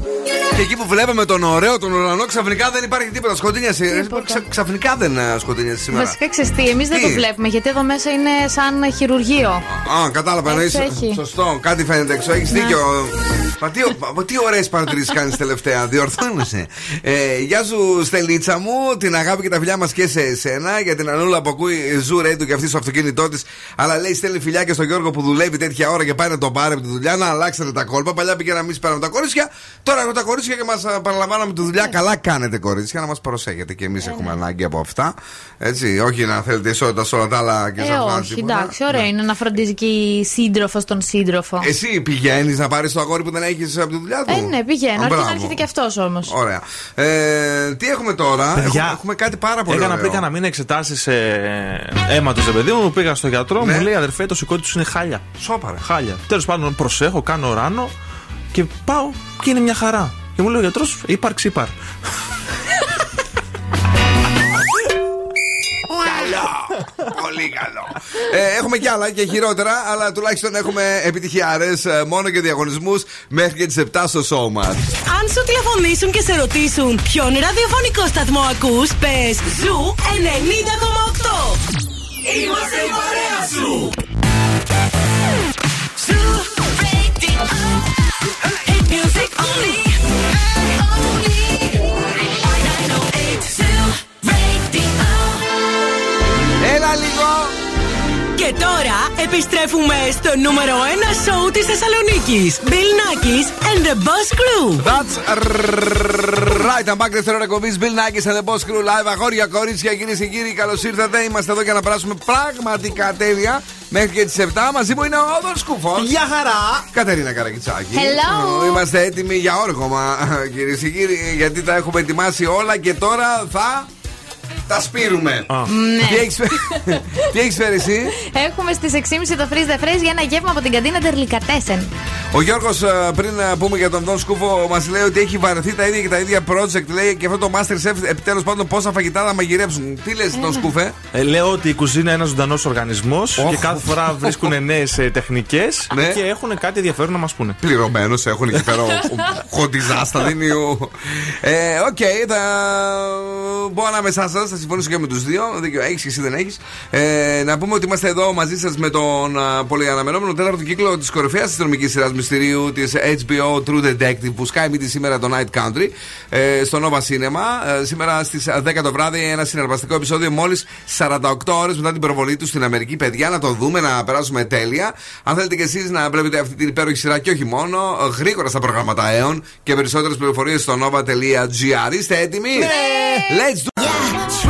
Και εκεί που βλέπαμε τον ωραίο, τον ουρανό, ξαφνικά δεν υπάρχει τίποτα. Σκοτείνιασε. Ξα, ξαφνικά δεν ε, σκοτείνιασε σήμερα.
Βασικά ξεστή, εμείς δεν
Τι;
το βλέπουμε γιατί εδώ μέσα είναι σαν χειρουργείο.
Α, κατάλαβα.
Έτσι
εννοείς-
έχει.
Σωστό, κάτι φαίνεται έξω. Έχεις
Ναι.
δίκιο. Μα τι, μα τι ωραίες παρατηρήσεις κάνεις τελευταία. Διορθώνεσαι. Ε, γεια σου, Στελίτσα μου. Την αγάπη και τα φιλιά μας και σε εσένα. Για την Ανούλα που ακούει Zoo Radio και αυτή στο αυτοκίνητό της. Αλλά λέει στέλνει φιλιά και στον Γιώργο που δουλεύει τέτοια ώρα και πάει να τον πάρει από τη δουλειά. Να αλλάξετε τα κόλπα. Παλιά πήγαμε εμεί πέραμε τα κορίτσια. Τώρα έχω τα κορίτσια και μας παραλαμβάναμε τη δουλειά. Καλά κάνετε κορίτσια να μας προσέχετε και εμείς έχουμε ανάγκη από αυτά. Έτσι, όχι να θέλετε ισότητα σε όλα τα άλλα και σε
Ε,
αυτά.
όχι,
τίποτα.
εντάξει, ωραίο είναι να φροντίζει και η σύντροφος τον σύντροφο.
Εσύ πηγαίνεις να πάρεις το αγόρι που δεν έχει από τη δουλειά του;
Ε, ναι, πηγαίνω.
Α,
Αρκεί
μπράβο.
να έρχεται και αυτός όμως.
Ωραία. Ε, τι έχουμε τώρα,
Παιδιά,
έχουμε, έχουμε κάτι πάρα πολύ
Έκανα
ωραίο.
πριν κανένα μήνα εξετάσεις ε, αίματο, ρε παιδί μου. Πήγα στο γιατρό,
Ναι.
μου λέει αδερφέ, το συκώτι σου είναι χάλια.
Σόπαρε.
Χάλια. Τέλος πάντων, προσέχω, κάνω ράνο και πάω και είναι μια χαρά. Και μου λέει ο γιατρός, ύπαρξ, ύπαρ.
Καλό. Πολύ καλό. Ε, έχουμε κι άλλα και χειρότερα, αλλά τουλάχιστον έχουμε επιτυχιάρες μόνο και διαγωνισμούς μέχρι και τις 7 στο show μας.
Αν σου τηλεφωνήσουν και σε ρωτήσουν ποιον ραδιοφωνικό σταθμό ακούς, πες Zoo 90,8.
Είμαστε η παρέα σου.
Music only.
Έλα λίγο.
Και τώρα επιστρέφουμε στο νούμερο 1 σοου της Θεσσαλονίκης. Bill Nackis and the Boss Crew.
That's right. I'm back δεύτερο εκπομπή. Bill Nackis and the Boss Crew live. Αγόρια, κορίτσια, κυρίες και κύριοι, καλώς ήρθατε. Είμαστε εδώ για να περάσουμε πραγματικά τέλεια μέχρι και τις 7. Μαζί μου είναι ο Όδωρ Σκούφος.
Γεια χαρά.
Κατερίνα Καρακιτσάκη.
Hello.
Είμαστε έτοιμοι για όργωμα, κυρίες και κύριοι, γιατί τα έχουμε ετοιμάσει όλα και τώρα θα. Τα σπείρουμε.
Ναι.
Τι έχεις φέρει- Τι έχεις φέρει εσύ;
Έχουμε στις 6.30 το freeze the phrase για ένα γεύμα από την καντίνα Τερλικατέσεν.
Ο Γιώργος, πριν ε, πούμε για τον Δον Σκούφο, μας λέει ότι έχει βαρεθεί τα ίδια και τα ίδια project. Λέει και αυτό το Masterchef επιτέλους πάντων πόσα φαγητά θα μαγειρέψουν. Τι λες, Δον Σκούφε;
Ε, λέω ότι η κουζίνα είναι ένας ζωντανός οργανισμός και κάθε φορά βρίσκουν νέες τεχνικές
Ναι.
και έχουν κάτι ενδιαφέρον να μας πούνε.
Πληρωμένος έχουν εκεί πέρα. Χοντιζάς στα δίνει ο. Ε, Οκ, θα μπω ανάμεσά σας, θα συμφωνήσω και με τους δύο. Δίκιο έχεις και εσύ δεν έχεις. Ε, να πούμε ότι είμαστε εδώ μαζί σας με τον α, πολύ αναμενόμενο τέταρτο κύκλο της κορυφαίας αστυνομικής σειράς μυστηρίου της HBO True Detective που σκάει μύτη σήμερα το Night Country ε, στο Nova Cinema. Ε, σήμερα στις 10 το βράδυ ένα συναρπαστικό επεισόδιο μόλις 48 ώρες μετά την προβολή του στην Αμερική. Παιδιά, να το δούμε, να περάσουμε τέλεια. Αν θέλετε κι εσείς να βλέπετε αυτή την υπέροχη σειρά και όχι μόνο, ε, γρήγορα στα προγράμματα ΑΕΟΝ και περισσότερες πληροφορίες στο nova.gr. Είστε έτοιμοι; Let's do
Swift.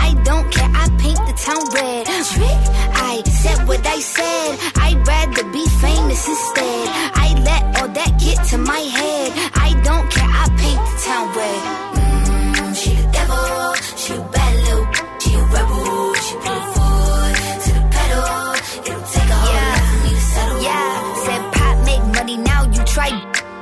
I town red. Trick. I said what I said. I'd rather be famous instead. I let all that get to my head. I don't care. I paint the town red. Mm, she the devil. She a bad little. She a rebel. She put her foot to the pedal. It'll take a whole for me to settle. Yeah. Said pop make money now. You try.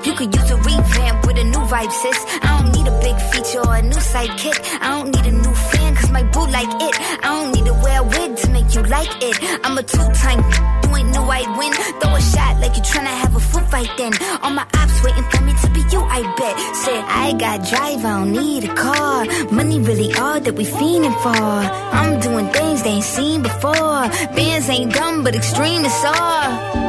You could use a revamp with a new vibe, sis. I don't need a big feature or a new sidekick. I don't need a new fan, my boo like it. I don't need to wear a wig to make you like it. I'm a two-time, you ain't know I'd win. Throw a shot like you tryna have a foot fight then. All my ops waiting for me to be you, I bet. Said, I got drive, I don't need a car. Money really all that we fiending for. I'm doing things they ain't seen before. Bands ain't dumb, but extreme is all.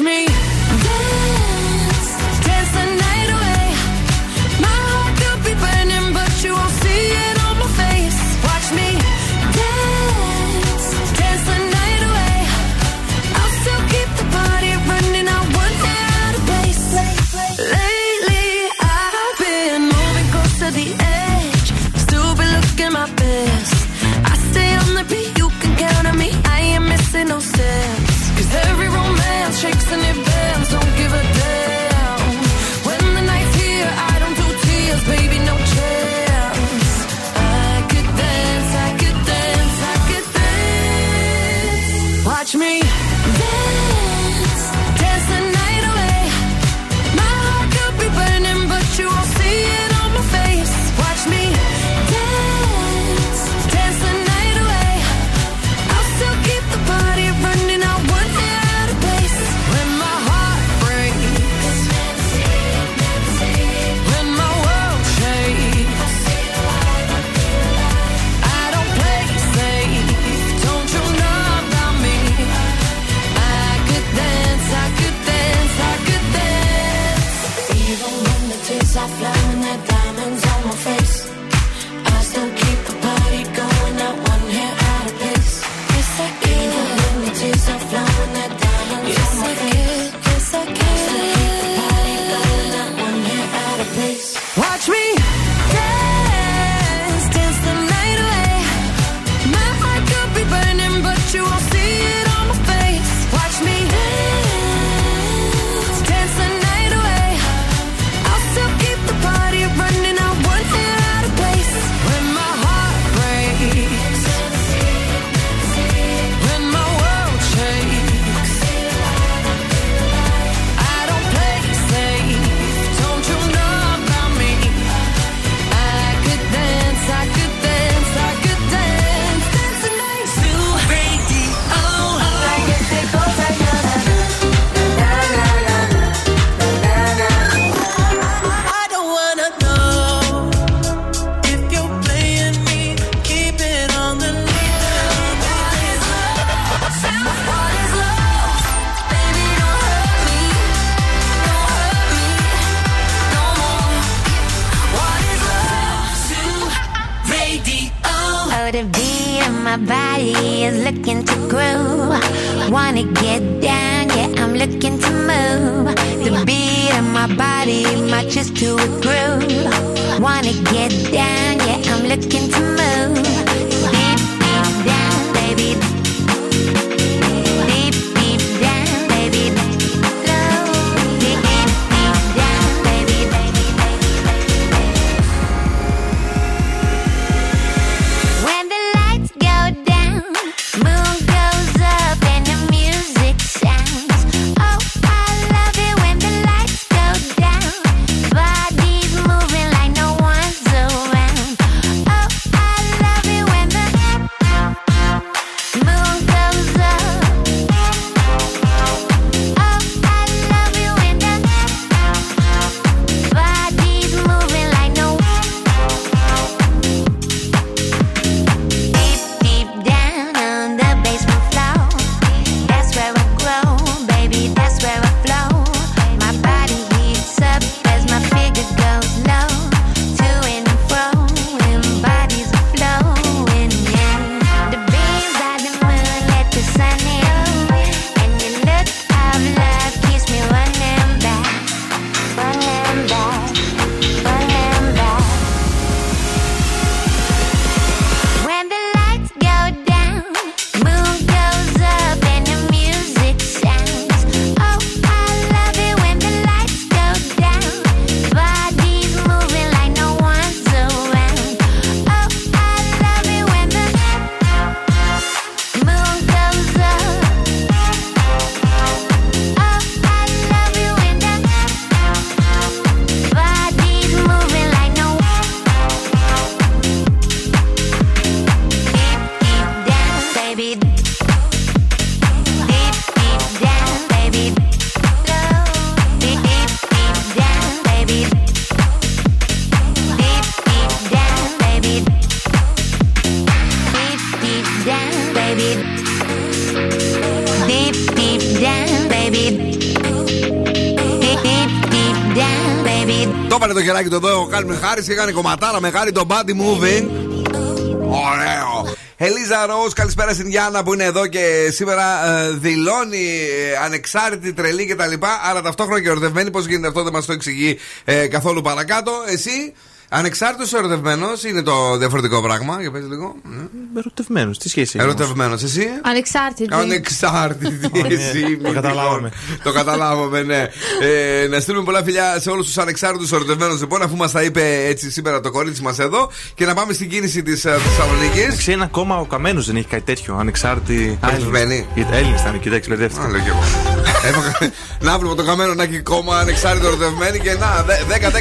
me
my
body is looking to groove. Wanna get down, yeah, I'm looking to move. The beat of my body matches to a groove. Wanna get down, yeah, I'm looking to move. και
το δω, με χάρη και κάνει κομματάρα μεγάλη το body moving. Ωραίο. Ελίζα Ροζ, καλησπέρα στην Γιάννα που είναι εδώ και σήμερα ε, δηλώνει ε, ανεξάρτητη, τρελή κτλ. Αλλά ταυτόχρονα και ορδευμένη. πώς γίνεται αυτό δεν μας το εξηγεί ε, καθόλου παρακάτω. Εσύ, ανεξάρτητος ερωτευμένος, είναι το διαφορετικό πράγμα. Για πες λίγο.
Ερωτευμένος, τι σχέση έχεις.
Ερωτευμένος, εσύ;
Ανεξάρτητη.
Ανεξάρτητη εσύ.
Ναι, Το καταλάβαμε.
Το καταλάβαμε, ναι. Ε, να στείλουμε πολλά φιλιά σε όλους τους ανεξάρτητους ερωτευμένους λοιπόν, αφού μας τα είπε έτσι σήμερα το κορίτσι μας εδώ. Και να πάμε στην κίνηση της Θεσσαλονίκης.
Εντάξει, ένα ακόμα ο Καμένος δεν έχει κάτι τέτοιο. Ανεξάρτητη.
Ερωτευμένη.
Έλληνες ήταν, κοιτάξτε, μπερδεύτηκα.
Α, λέω κι εγώ. Έβγα- να βλέπω το καμένο να έχει κόμμα ανεξάρτητο ερωτευμένη και να,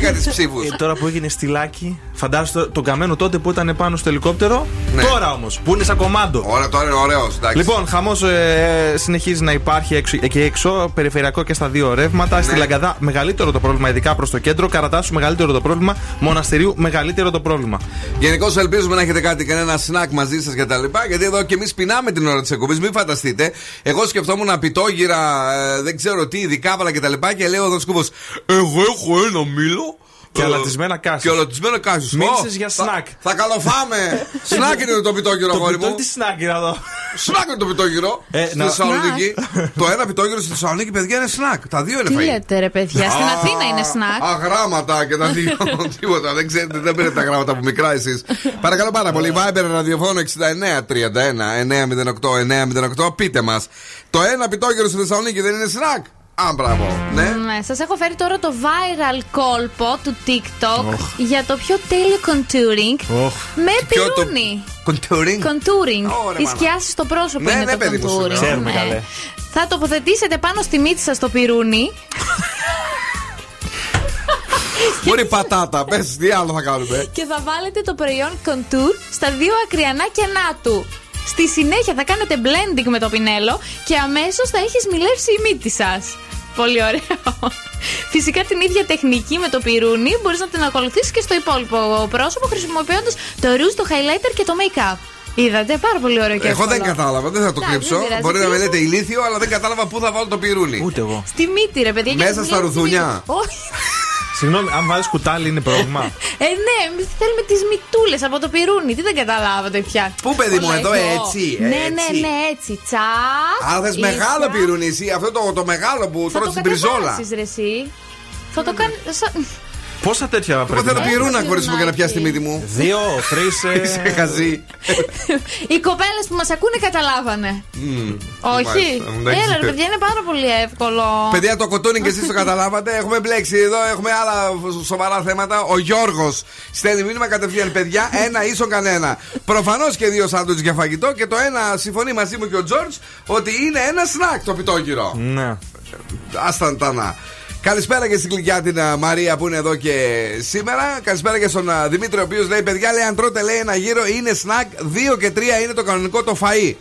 10-10 της ψήφους.
Ε, τώρα που έγινε στυλάκι, φαντάζομαι τον Καμένο τότε που ήταν πάνω στο ελικόπτερο.
Ναι.
Τώρα όμως, που είναι σαν κομμάντο.
Ωραία, τώρα είναι ωραίο.
Λοιπόν, χαμός ε, συνεχίζει να υπάρχει έξω, εκεί έξω, περιφερειακό και στα δύο ρεύματα. Στη
Ναι.
Λαγκαδά μεγαλύτερο το πρόβλημα, ειδικά προς το κέντρο. Καρατάσου μεγαλύτερο το πρόβλημα. Μοναστηρίου μεγαλύτερο το πρόβλημα.
Γενικώ ελπίζουμε να έχετε κάτι, κανένα σνακ μαζί σας κτλ. Γιατί εδώ και εμείς πεινάμε την ώρα της εκπομπής. Μην φανταστείτε. Εγώ σκεφτόμουν πιτόγυρα, ε, δεν ξέρω τι, δικάβαλα κτλ. Και, και λέω εδώ σκούφο, Εγώ έχω ένα μήλο.
Και
ε,
αλατισμένα κάσους.
Και αλατισμένα κάσους.
Μίλησες για σνακ.
Θα, θα καλοφάμε. σνακ είναι το πιτόγυρο,
Το
αγόρι
πιτό-
μου.
Τι σνακ είναι εδώ;
Σνακ είναι το πιτόγυρο.
Ε,
στη
να-
Θεσσαλονίκη. το ένα πιτόγυρο στη Θεσσαλονίκη, παιδιά, είναι σνακ. Τα δύο είναι
Τι
φαΐ.
λέτε ρε παιδιά, στην
Α,
Αθήνα είναι σνακ;
Αγράμματα και τα δύο. Τίποτα. Δεν ξέρετε, δεν πήρετε τα γράμματα από μικρά εσείς. Παρακαλώ πάρα πολύ. Viber ραδιοφώνο 69 31 908 908. Πείτε μας. Το ένα πιτόγυρο στη Θεσσαλονίκη δεν είναι σνακ; Α, μπράβο. Ναι.
Ναι, σας έχω φέρει τώρα το viral κόλπο του TikTok για το πιο τέλειο contouring με
Ποιο το-
πυρούνι.
Contouring;
Contouring.
Ωραία,
Η
μάνα.
σκιά στο πρόσωπο
Ναι,
είναι
ναι,
το
παιδί μου, σου
contouring.
λέω.
Ξέρουμε
ναι.
καλέ.
Θα τοποθετήσετε πάνω στη μύτη σας το πυρούνι
Μπορεί πατάτα. Πες τι άλλο θα κάνουμε.
και θα βάλετε το προϊόν contour στα δύο ακριανά κενά του. Στη συνέχεια θα κάνετε blending με το πινέλο και αμέσως θα έχει σμιλεύσει η μύτη σας. Πολύ ωραίο. Φυσικά την ίδια τεχνική με το πυρούνι μπορείς να την ακολουθήσεις και στο υπόλοιπο πρόσωπο χρησιμοποιώντας το ρούζ, το highlighter και το make-up. Είδατε, πάρα πολύ ωραίο και
Εγώ δεν
εύκολο.
κατάλαβα, δεν θα το
Εντάξει,
κρύψω.
δεν πειράζει.
Μπορεί να με
Τι
λέτε ηλίθιο, αλλά δεν κατάλαβα πού θα βάλω το πυρούνι.
Ούτε εγώ.
Στη μύτη, ρε παιδιά.
Μέσα
γιατί
στα
βλέπει τη
ρουθούνια.
μύτη. Όχι.
Συγγνώμη, αν βάζει κουτάλι είναι πρόβλημα.
Ε, ναι, εμείς θέλουμε τις μυτούλε από το πυρούνι. Τι δεν καταλάβατε πια.
Πού, παιδί μου,
Όλα
εδώ έτσι,
Ναι, ναι,
έτσι.
ναι, έτσι. Τσακ.
Α, θες
ίσια.
μεγάλο πυρούνι, εσύ. Αυτό το, το μεγάλο που
Θα
τώρα
το
στην πριζόλα.
κατεβάσεις, ρε εσύ. Θα το κάνει. Σαν-
Πόσα τέτοια
Εγώ
πρέπει
θέλω
να
πυρούνα να χωρίσουμε για να πιάσει τη μύτη μου.
Δύο, τρεις.
Είσαι χαζή.
Οι κοπέλες που μας ακούνε καταλάβανε. Όχι.
μάλιστα, εντάξει.
Έλα, ρε παιδιά, είναι πάρα πολύ εύκολο.
Παιδιά, το κοτούνι και εσείς το καταλάβατε. Έχουμε μπλέξει εδώ, έχουμε άλλα σοβαρά θέματα. Ο Γιώργος στέλνει μήνυμα κατευθείαν, παιδιά, ένα ίσον κανένα. Προφανώς και δύο σάντουιτς για φαγητό και το ένα συμφωνεί μαζί μου και ο Τζορτζ ότι είναι ένα σνακ το πιτόγυρο.
Ναι.
Ασταντανά. Καλησπέρα και στην κλικιά την α, Μαρία που είναι εδώ και σήμερα. Καλησπέρα και στον α, Δημήτρη, ο οποίος λέει: Παιδιά, λέει, αν τρώτε λέει, ένα γύρο είναι σνακ, 2 και 3 είναι το κανονικό το φαΐ.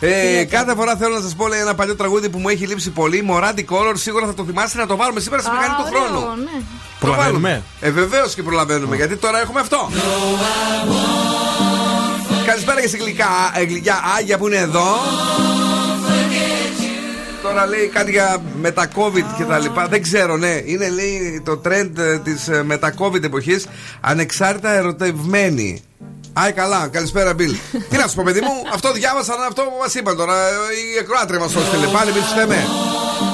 Ε, κάθε φορά θέλω να σας πω λέει, ένα παλιό τραγούδι που μου έχει λείψει πολύ. Μωράντι Color, σίγουρα θα το θυμάστε να το βάλουμε σήμερα στη
Α,
μηχανή του
ωραίο,
χρόνου.
ναι.
Το βάλουμε.
Προλαβαίνουμε.
Ε, βεβαίως και προλαβαίνουμε, γιατί τώρα έχουμε αυτό. Καλησπέρα και στην γλυκά, ε, γλυκιά Άγια που είναι εδώ. Τώρα λέει κάτι για μετά COVID και τα λοιπά. Δεν ξέρω, ναι. Είναι λέει το trend της μετά COVID εποχής. Ανεξάρτητα ερωτευμένη. Άι καλά, καλησπέρα Μπιλ. Τι να σου πω, παιδί μου, αυτό διάβασα είναι αυτό που μας είπαν τώρα. Η ακροάτρια μας το έστειλε. Πάλι μην τους θέμε.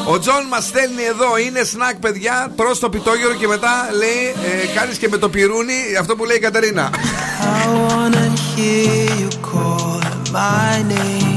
Ο Τζον μας στέλνει εδώ, είναι σνακ παιδιά. Τρώω το πιτόγυρο και μετά λέει, ε, κάνεις και με το πυρούνι αυτό που λέει η Κατερίνα.
I wanna hear you call my name.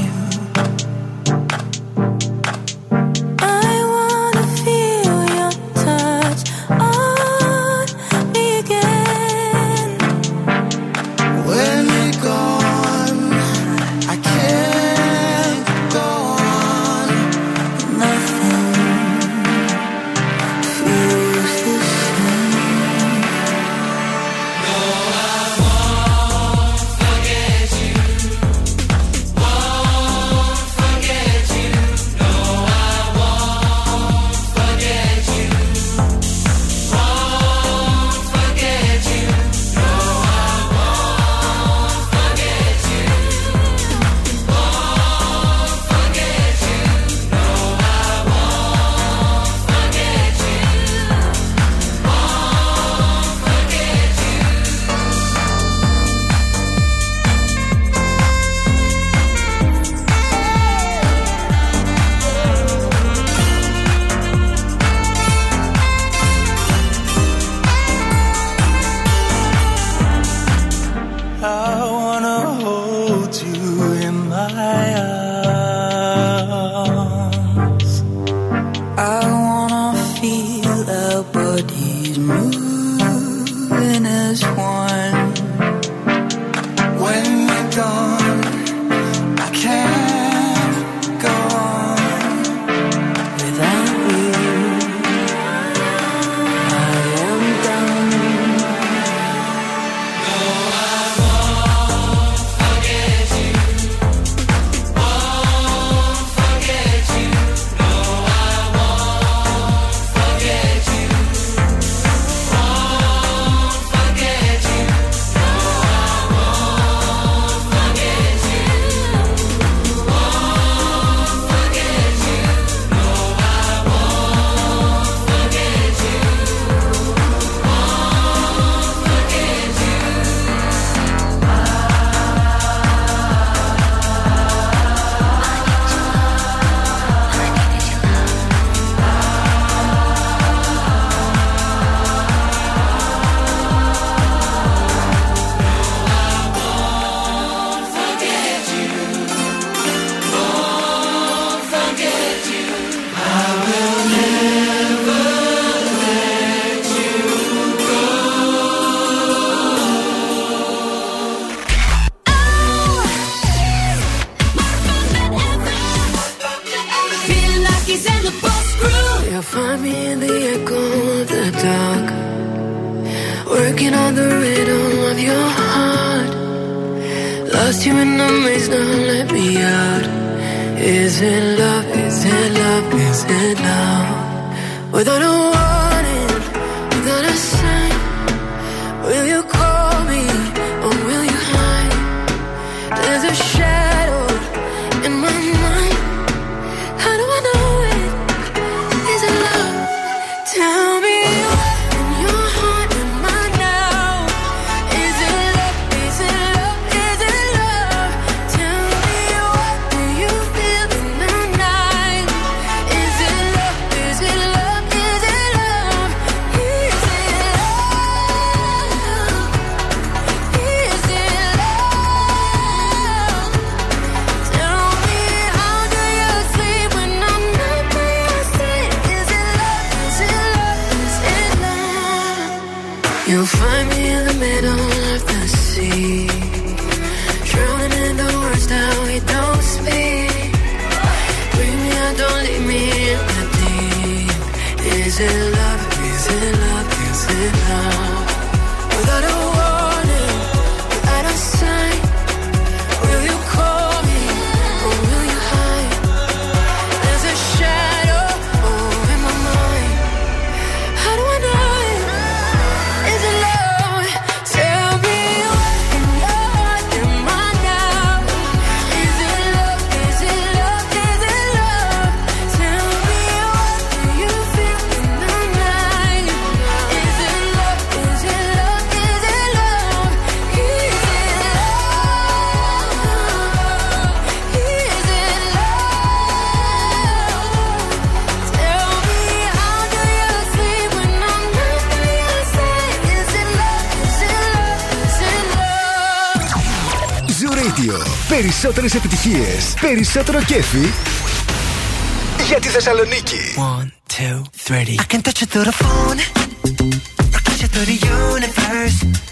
περισσότερες επιτυχίες. Περισσότερο κέφι. Για τη Θεσσαλονίκη.
1, 2, 3. I can touch you through universe.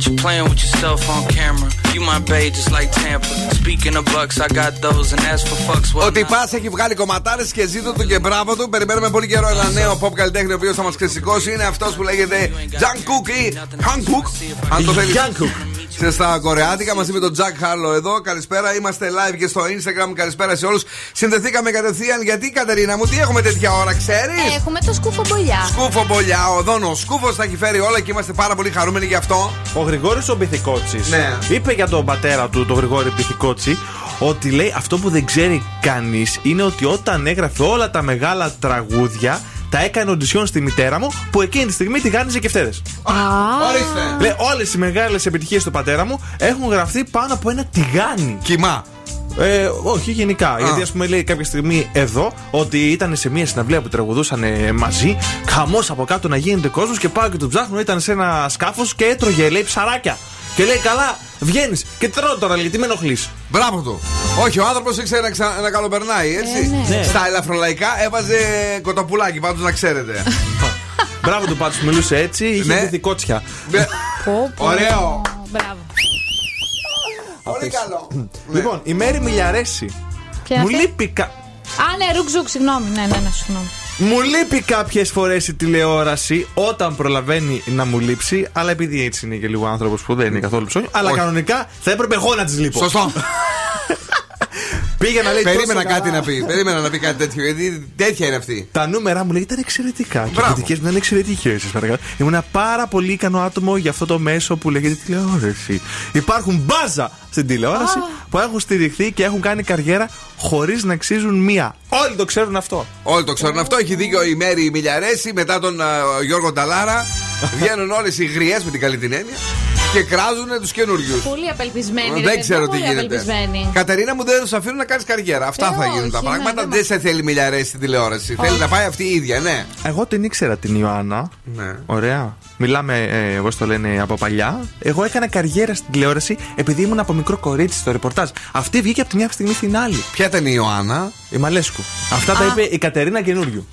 Got you playing with yourself on camera. You my babe, just like Tampa. Speaking of bucks, I got those, and as for fucks, well,
Ο Τυπά έχει βγάλει κομματάρες και ζήτω του και μπράβο του. Περιμένουμε πολύ καιρό ένα νέο pop καλλιτέχνη ο οποίος θα μας ξεσηκώσει. Είναι αυτός που λέγεται Jungkook ή Hankook. Αν το θέλει. Σε στα κορεάτικα μαζί με τον Jack Harlow εδώ. Καλησπέρα, είμαστε live και στο Instagram. Καλησπέρα σε όλους. Συνδεθήκαμε κατευθείαν γιατί, Κατερίνα μου, τι έχουμε τέτοια ώρα, ξέρεις;
Έχουμε το σκούφο μπολιά.
Σκούφο μπολιά, ο Δόνος Σκούφος τα έχει φέρει όλα και είμαστε πάρα πολύ χαρούμενοι γι' αυτό.
Ο Γρηγόρης ο Μπιθικότσι
Ναι.
είπε για τον πατέρα του, τον Γρηγόρη Μπιθικότσι, ότι λέει αυτό που δεν ξέρει κανείς είναι ότι όταν έγραφε όλα τα μεγάλα τραγούδια, τα έκανε οντισιόν στη μητέρα μου που εκείνη τη στιγμή τη γάνιζε και φταίδες.
Ορίστε.
Λέει όλες οι μεγάλες επιτυχίες του πατέρα μου έχουν γραφτεί πάνω από ένα τηγάνι.
Κοιμά.
Ε, όχι, γενικά. Γιατί, ας πούμε, λέει κάποια στιγμή εδώ ότι ήταν σε μια συναυλία που τραγουδούσαν ε, μαζί. Χαμός από κάτω να γίνεται κόσμος και πάω και τον ψάχνω. Ήταν σε ένα σκάφος και έτρωγε, λέει, ψαράκια. Και λέει, καλά, βγαίνεις και τρώω τώρα, γιατί με ενοχλείς.
Μπράβο του. Όχι, ο άνθρωπος ήξερε να, ξα... να καλοπερνάει, έτσι.
Ε, ναι.
Στα ελαφρολαϊκά έβαζε κοτοπουλάκι, πάντως να ξέρετε.
Μπράβο του πάντως, μιλούσε έτσι, είχε
Ναι.
ναι. κότσια.
Ωραίο.
Μπράβο.
Πολύ καλό.
Λοιπόν, η Μέρη Μιλιαρέση.
Ποια
Μου
αυτή;
λείπει, κα...
Α, ναι, ρουκζούκ, συγγνώμη. Ναι, ναι, ναι, συγγνώμη.
Μου λείπει κάποιες φορές η τηλεόραση όταν προλαβαίνει να μου λείψει. Αλλά επειδή έτσι είναι και λίγο άνθρωπος που δεν είναι καθόλου ψώνιο. Αλλά
Όχι.
κανονικά θα έπρεπε εγώ να τη λείπω.
Σωστό.
Πήγε να λέει
Περίμενα
τόσο
κάτι
καλά.
να πει. Περίμενα να πει κάτι τέτοιο. Γιατί τέτοια είναι αυτή.
Τα νούμερα μου λέει ήταν εξαιρετικά. Και οι
Μπράβο.
κριτικές μου ήταν εξαιρετικές, σας παρακαλώ. Ήμουν ένα πάρα πολύ ικανό άτομο για αυτό το μέσο που λέγεται τηλεόραση. Υπάρχουν μπάζα στην τηλεόραση που έχουν στηριχθεί και έχουν κάνει καριέρα χωρίς να αξίζουν μία. Όλοι το ξέρουν αυτό.
Όλοι το ξέρουν αυτό. Έχει δίκιο η Μέρη Μιλιαρέση μετά τον α, Γιώργο Νταλάρα. Βγαίνουν όλες οι γριές με την καλή την έννοια και κράζουν τους καινούριους.
Πολύ απελπισμένη. ρε
Δεν
παιδί,
ξέρω τι
πολύ
γίνεται.
απελπισμένη.
Κατερίνα μου δεν σου αφήνουν να κάνεις καριέρα. Αυτά
Ε,
θα γίνουν
όχι,
τα
ναι,
πράγματα.
δεν
Δεν σε θέλει Μιλιαρέση στην τηλεόραση. Θέλει να πάει αυτή η ίδια, ναι.
Εγώ την ήξερα την Ιωάννα.
Ναι.
Ωραία. Μιλάμε, ε, εγώ το λένε από παλιά. Εγώ έκανα καριέρα στην τηλεόραση επειδή ήμουν από μικρό κορίτσι στο ρεπορτάζ. Αυτή βγήκε από τη μια στιγμή στην άλλη.
Ποια ήταν η Ιωάννα;
Η Μαλέσκου. Αυτά τα
Α.
είπε η Κατερίνα καινούριου.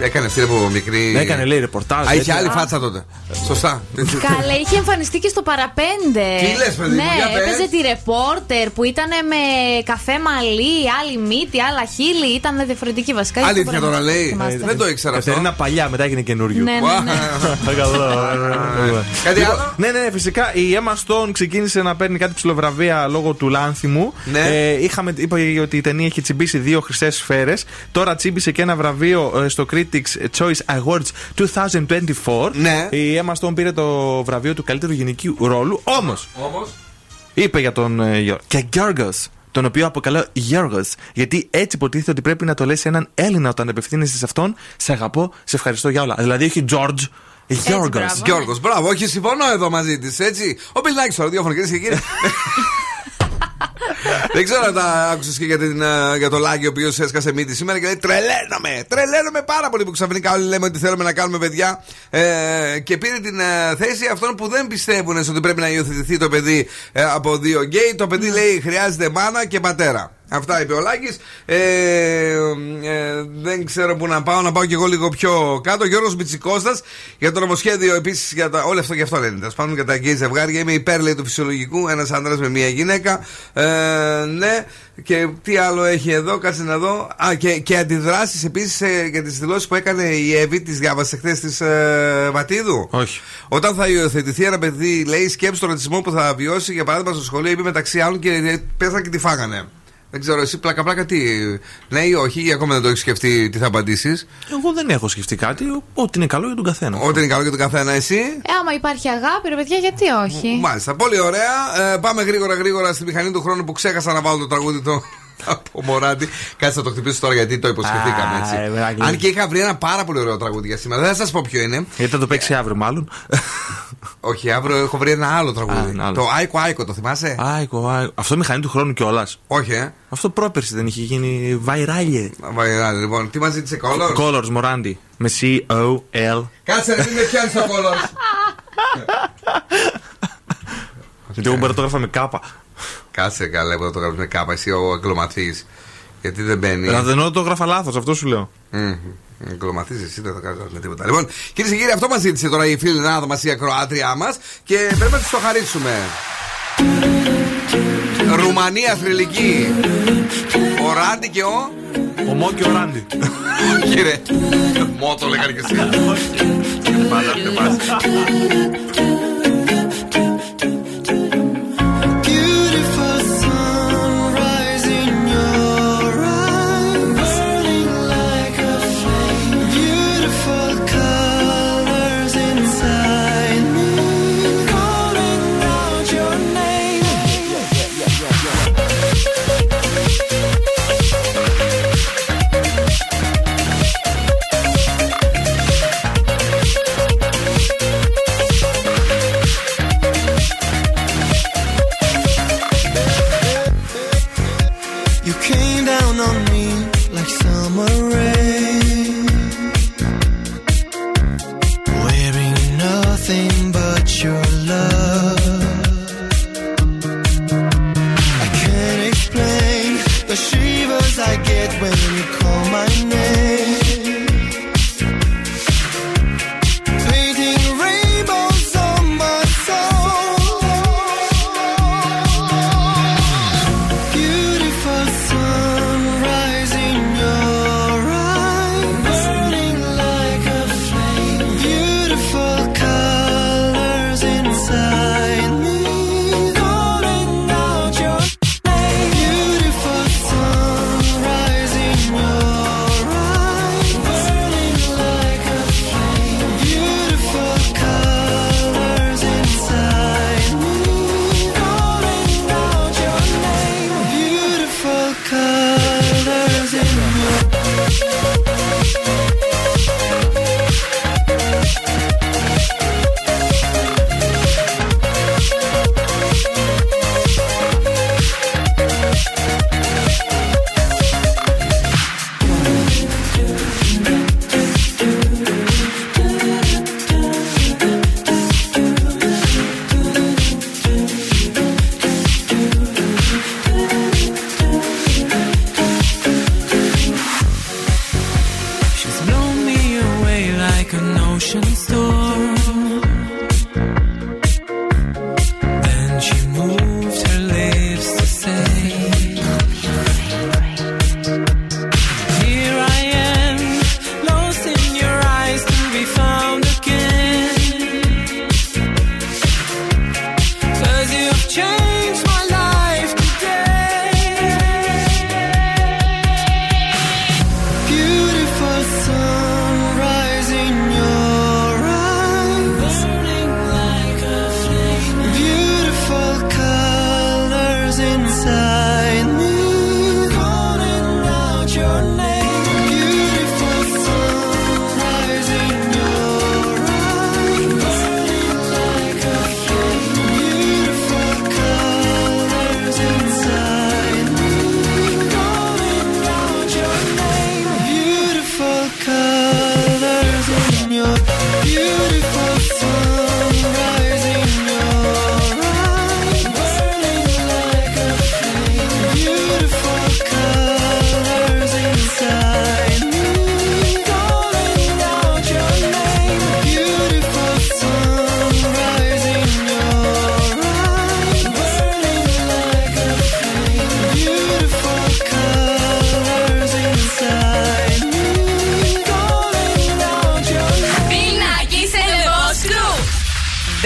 Έκανε αυτή από μικρή.
Έκανε, λέει, ρεπορτάζ,
Α, είχε
τέτοια.
άλλη φάτσα τότε. Σωστά.
Καλέ, είχε εμφανιστεί και στο παραπέντε.
Τι λες, παιδί μου,
Ναι,
για πες.
έπαιζε τη ρεπόρτερ που ήταν με καφέ μαλλί, άλλη μύτη, άλλα χείλη. Ήταν διαφορετική βασικά.
Αλήθεια
Είχε
τώρα λέει.
Θυμάστε.
Δεν το ήξερα αυτό.
Κατερίνα παλιά, μετά έγινε καινούριο.
Ναι, ναι, ναι.
Κάτι
Λοιπόν,
άλλο;
Ναι, ναι, φυσικά η Emma Stone ξεκίνησε να παίρνει κάτι ψηλοβραβεία λόγω του Λάνθιμου.
Ναι.
Ε, είχαμε, είπα ότι η ταινία έχει τσιμπήσει δύο χρυσές σφαίρες. Τώρα τσίμπησε και ένα βραβείο ε, στο Critics Choice Awards 2024.
Ναι.
Η Emma Stone πήρε το βραβείο του καλύτερου γυναικείου ρόλου. Όμως,
Όμως.
είπε για τον ε, Γιώργο. Και Γιώργος, τον οποίο αποκαλώ Γιώργος, γιατί έτσι υποτίθεται ότι πρέπει να το λες σε έναν Έλληνα όταν απευθύνεσαι σε αυτόν. Σε αγαπώ, σε ευχαριστώ για όλα. Δηλαδή, όχι George, Γιώργος.
μπράβο.
Γιώργος, μπράβο, όχι, συμφωνώ εδώ μαζί της, έτσι. Ο Μπιλνάκη στο ραδιόφωνο, κυρίες και κύριοι. Δεν ξέρω αν τα άκουσες και για, την, ε, για το Λάκη ο οποίος έσκασε μύτη σήμερα και λέει Τρελαίνομαι! Τρελαίνομαι πάρα πολύ που ξαφνικά όλοι λέμε ότι θέλουμε να κάνουμε παιδιά. Ε, και πήρε την ε, θέση αυτών που δεν πιστεύουν ότι πρέπει να υιοθετηθεί το παιδί ε, από δύο γκέι. Το παιδί λέει χρειάζεται μάνα και πατέρα. Αυτά είπε ο Λάκης. Ε, ε, δεν ξέρω πού να πάω, να πάω κι εγώ λίγο πιο κάτω. Γιώργος Μπιτσικώστας για το νομοσχέδιο επίσης για τα. Όλο αυτό και αυτό λένε. Τα σπάνουν για τα γκέι ζευγάρια. Είμαι υπέρ λέει, του φυσιολογικού. Ένας άντρας με μία γυναίκα. Ε, ναι. Και τι άλλο έχει εδώ, κάτσε να δω. Α, και, και αντιδράσεις επίσης για τις δηλώσεις που έκανε η Εύη, τις διάβασε χθες της ε, Βατίδου;
Όχι.
Όταν θα υιοθετηθεί ένα παιδί, λέει, σκέψει τον ρατσισμό που θα βιώσει, για παράδειγμα στο σχολείο, είπε μεταξύ άλλων και πέσαν και τη φάγανε. Δεν ξέρω, εσύ πλάκα-πλάκα τι. Ναι ή όχι, ή ακόμα δεν το έχεις σκεφτεί τι θα απαντήσεις;
Εγώ δεν έχω σκεφτεί κάτι. Ό,τι είναι καλό για τον καθένα.
Ό,τι είναι καλό για τον καθένα, εσύ;
Ε, άμα υπάρχει αγάπη, ρε παιδιά, γιατί όχι;
Μάλιστα, πολύ ωραία. Ε, πάμε γρήγορα γρήγορα στη μηχανή του χρόνου που ξέχασα να βάλω το τραγούδι το. Από Μωράτη. Κάτσε να το χτυπήσω τώρα γιατί το υποσχεθήκαμε
Α,
έτσι.
ε, βράκι.
Αν και είχα βρει ένα πάρα πολύ ωραίο τραγούδι για σήμερα. Δεν θα σας πω ποιο είναι.
Γιατί θα το παίξει αύριο, μάλλον.
Όχι, αύριο έχω βρει ένα άλλο
Α,
τραγούδι.
ένα άλλο.
Το Άικο Άικο, το θυμάσαι;
Άικο, άικο. Αυτό μηχανή του χρόνου κιόλας.
Όχι, ε.
Αυτό πρόπερση δεν είχε γίνει βαϊράλιε.
Βαϊράλ, λοιπόν. Τι μας ζήτησε Colors.
Colors, Μοράντι. Με C-O-L.
Κάτσε ρε, μην με πιάνεις το Colors.
Γιατί εγώ μπορώ να το έγραφα με κάπα.
Κάτσε καλά που θα το γράψει με κάπα, εσύ ο εγκλωματής.
Γιατί δεν μπαίνει.
Ραδενό το γράφα λάθος, αυτό σου λέω.
Mm-hmm. Εγκλωματή, εσύ δεν θα κάνεις με τίποτα. Λοιπόν, κυρίες και κύριοι, αυτό μας ζήτησε τώρα η φίλη Νάδα μα, η ακροάτριά μας και πρέπει να τη το χαρίσουμε. Ρουμανία θρηλυκή. Ο Ράντι και ο.
Ο Μό και ο Ράντι.
Όχι, ρε. Μό το λέγανε και εσύ.
Όχι. Πάντα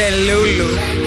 de
Lulu.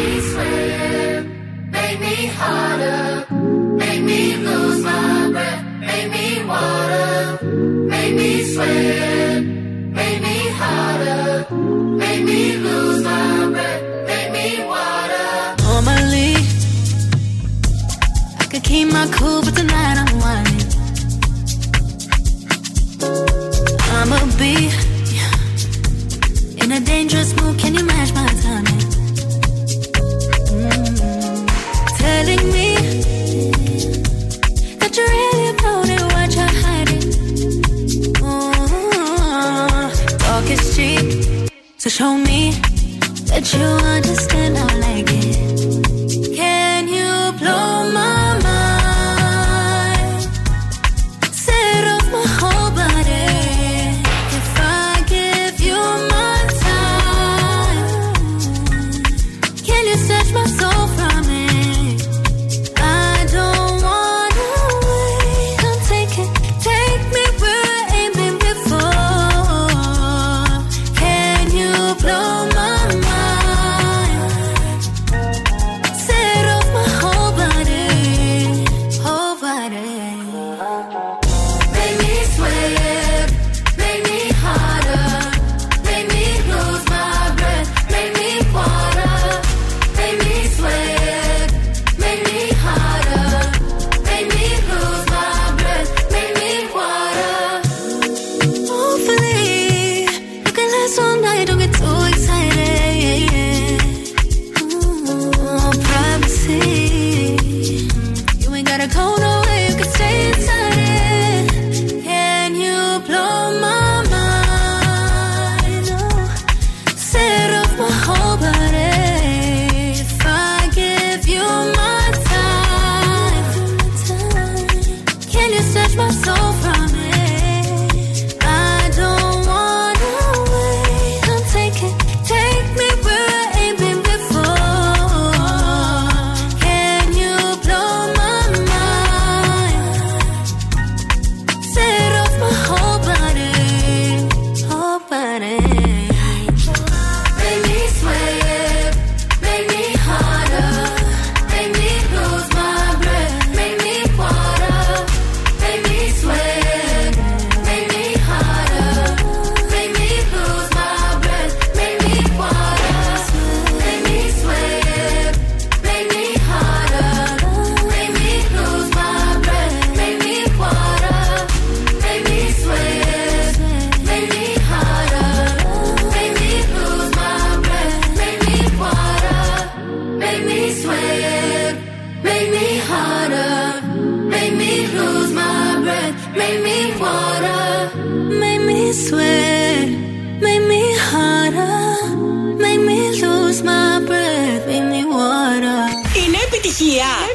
επιτυχία. Είναι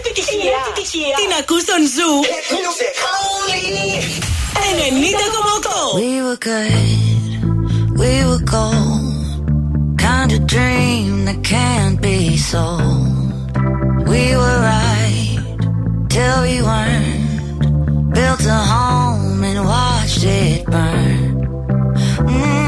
επιτυχία. Την ακούς στον Ζου. 90,8.
We were good, we were gold. Kind of dream that can't be sold. We were right till we weren't. Built a home and watched it burn. Mm,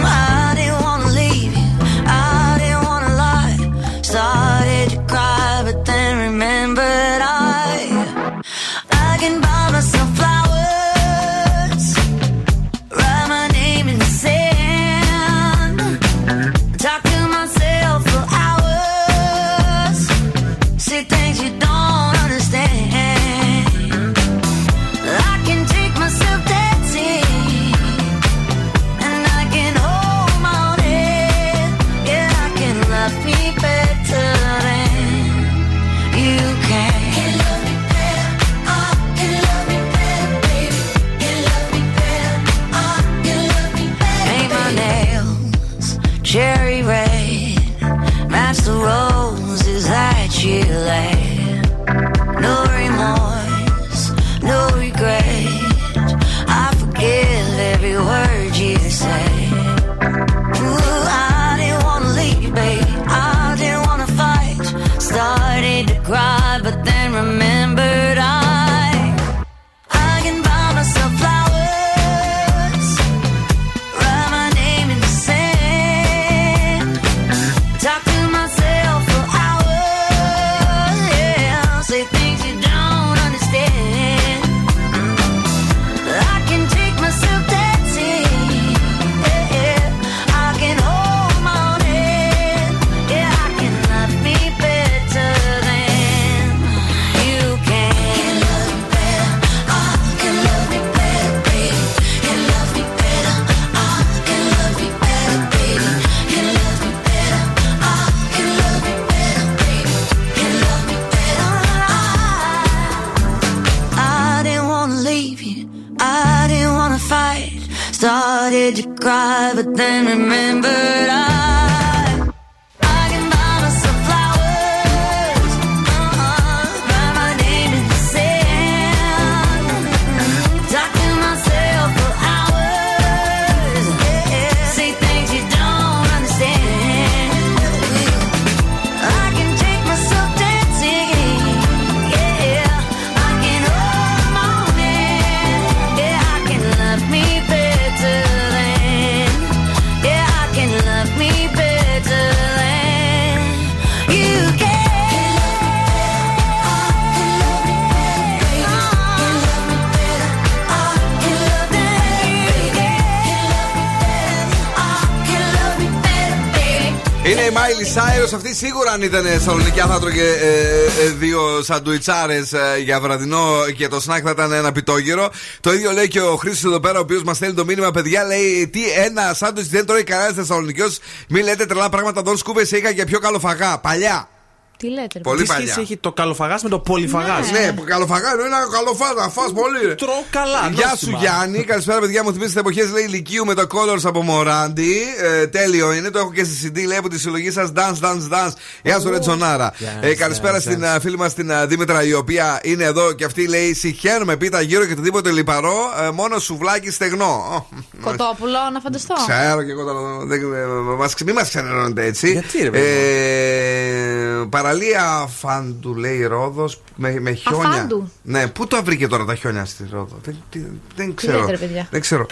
Αν ήταν Θεσσαλονικιά θα τρώγε ε, ε, δύο σαντουιτσάρες ε, για βραδινό και το σνακ θα ήταν ένα πιτόγυρο. Το ίδιο λέει και ο Χρήστο εδώ πέρα, ο οποίος μας στέλνει το μήνυμα, παιδιά, λέει τι ένα σάντουιτς δεν τρώει κανένας Θεσσαλονικιό. Μην λέτε τρελά πράγματα, δόν σκούβε είχα για πιο καλοφαγά. Παλιά.
Τι λέτε, ρε
Πολύ
Τι
παλιά.
σχέση έχει το καλοφαγάς με το πολυφαγάς.
Ναι, που καλοφαγάς είναι ένα καλοφάγα, φας πολύ. ρε.
Τρώω καλά.
Γεια
νόστιμα.
σου Γιάννη, καλησπέρα παιδιά μου. Θυμίσετε εποχές λέει ηλικίου με το Colors από Μοράντι. Ε, τέλειο είναι, το έχω και στη CD λέει από τη συλλογή σας Dance Dance Dance. Γεια σου Ρετζονάρα.
Dance,
Ε, καλησπέρα
dance,
στην
dance.
α, φίλη μας την α, Δήμητρα η οποία είναι εδώ και αυτή λέει Συχαίνουμε πίτα γύρω και οτιδήποτε λιπαρό. ε, μόνο σουβλάκι στεγνό. Ω,
Κοτόπουλο, να φανταστώ.
Ξέρω και εγώ τώρα. δεν- ε, μας- Μην μας ξενερώνετε έτσι.
Γιατί, ρε, παιδί
ε, παραλία Φάντου λέει Ρόδος με, με χιόνια.
Αφάντου.
Ναι, πού το βρήκε τώρα τα χιόνια στη Ρόδο; Δεν, τι- δεν ξέρω.
λέτε, ρε, παιδιά;
δεν ξέρω.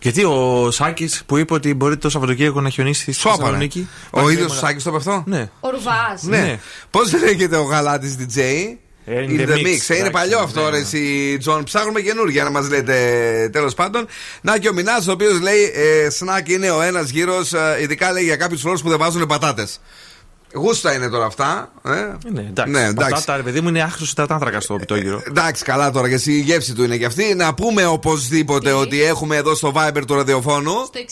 Γιατί ο Σάκης που είπε ότι μπορεί το Σαββατοκύριακο να χιονίσει στη
Σώπανε.
Θεσσαλονίκη.
Ο ίδιος ο Σάκης το είπε αυτό.
Ναι.
Ο Ρουβάς.
Ναι.
Ναι.
Πώς λέγεται ο γαλάτης DJ.
In
In
the
the mix.
mix.
Ε, Είναι
Εντάξει,
παλιό
ναι,
αυτό,
ναι.
ρε, εσύ, Τζον. Ψάχνουμε καινούργια να μας λέτε τέλος πάντων. Να και ο Μινάς, ο οποίος λέει ε, σνακ είναι ο ένας γύρος, ειδικά λέει για κάποιους φλόρους που δεν βάζουν πατάτες. Γούστα είναι τώρα αυτά. Ε;
Ναι, εντάξει.
Ναι, εντάξει.
Αυτά τα ρε παιδί μου είναι άχρηστο τα άνθρακα στο πιτόγυρο.
Εντάξει, καλά τώρα και η γεύση του είναι και αυτή. Να πούμε οπωσδήποτε ότι έχουμε εδώ στο Viber του ραδιοφώνου.
Στο 69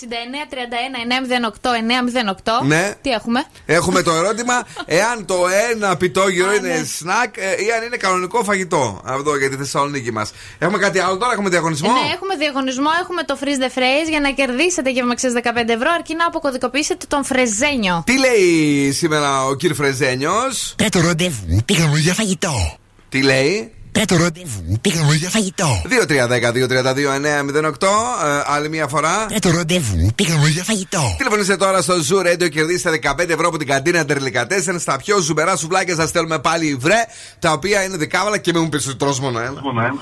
31 908 908.
Ναι.
Τι έχουμε;
Έχουμε το ερώτημα εάν το ένα πιτόγυρο είναι σνακ ε, ή αν είναι κανονικό φαγητό. Αυτό για τη Θεσσαλονίκη μας. Έχουμε κάτι άλλο τώρα, έχουμε διαγωνισμό;
Ναι, έχουμε διαγωνισμό, έχουμε το freeze the phrase για να κερδίσετε και με 15 ευρώ αρκεί να αποκωδικοποιήσετε τον φρεζένιο.
Τι λέει σήμερα ο κύριος Φρεζένιος.
Πρώτο ραντεβού πήγαμε για φαγητό.
Τι λέει;
Πρώτο ραντεβού πήγαμε για φαγητό.
2-3-10-2-32-9-08. Ε, άλλη μια φορά.
Πρώτο ραντεβού πήγαμε για φαγητό.
Τηλεφωνήστε τώρα στο Zoo Radio και κερδίστε 15 ευρώ από την καντίνα Τερλικατέσεν. Στα πιο ζουμπερά σουβλάκια σας στέλνουμε πάλι βρε. Τα οποία είναι δικάβαλα και μην μου πεις ότι τρώ μόνο ένα. Μόνο ένα,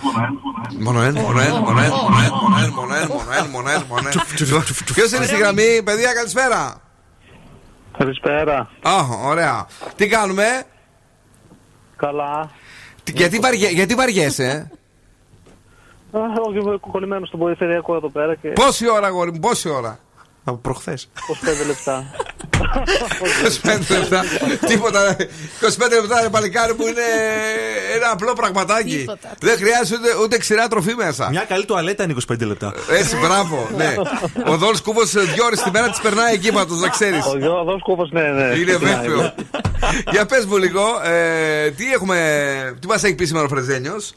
μόνο ένα, μόνο ένα, μόνο ένα, μόνο ένα, μόνο ένα. Ποιος είναι στη γραμμή, παιδιά, καλησπέρα.
Καλησπέρα.
Α, ωραία. Τι κάνουμε,
Καλά.
Τι- γιατί, βαριέ, γιατί βαριέσαι,
Α, Όχι, είμαι κολλημένος στο περιφερειακό εδώ πέρα και
Πόση ώρα, αγόρι μου, πόση ώρα;
Από προχθές.
25 λεπτά.
25 λεπτά. Τίποτα. 25 λεπτά, ρε παλικάρι μου, είναι ένα απλό πραγματάκι.
Τίποτα.
Δεν χρειάζεται ούτε, ούτε ξηρά τροφή μέσα.
Μια καλή τουαλέτα είναι 25 λεπτά.
Έτσι, μπράβο. Ναι. Ο Δόλς Κούβος δύο ώρες τη μέρα τη περνάει εκεί πάντω, να ξέρεις.
Ο Δόλς Κούβος, ναι, ναι.
Είναι
Ξεκινάει,
βέβαιο. Για πες μου λίγο, ε, τι έχουμε. Τι μας έχει πει σήμερα ο Φρεζένιος;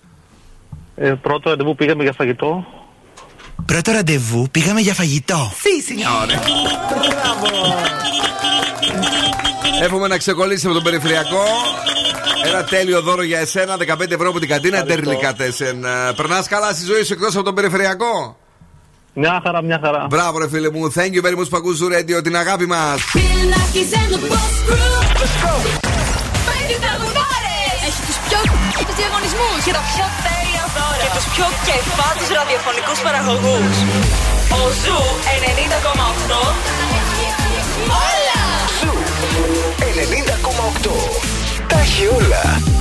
Ε, πρώτο ραντεβού πήγαμε για φαγητό.
Πρώτο ραντεβού, πήγαμε για φαγητό.
Sì, signore. Εύχομαι να ξεκολλήσει από τον περιφερειακό. Ένα τέλειο δώρο για εσένα, 15 ευρώ από την καντίνα Τερλικατέσεν. Περνάς καλά στη ζωή σου εκτός από τον περιφερειακό;
Μια χαρά, μια χαρά.
Μπράβο, ρε φίλε μου. Thank you very much που ακούς Zoo Radio, την αγάπη μας.
Πιλνάκης and the Boss Crew. Πέντε τραγουδάρες. Έχει τους πιο τους διαγωνισμούς και τα πιο τέλεια δώρα και τους πιο κεφάτους ραδιοφωνικούς παραγωγούς. Ο Zoo 90,8 Όλα!
90,8. Τα έχει όλα.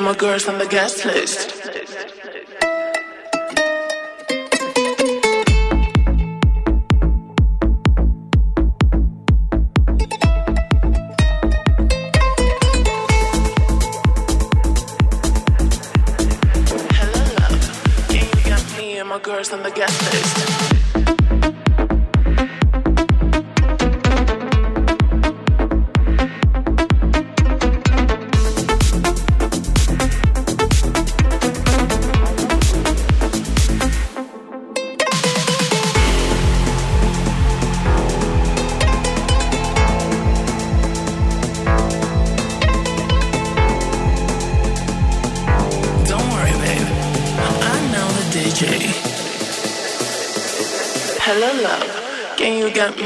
my girls on the guest list?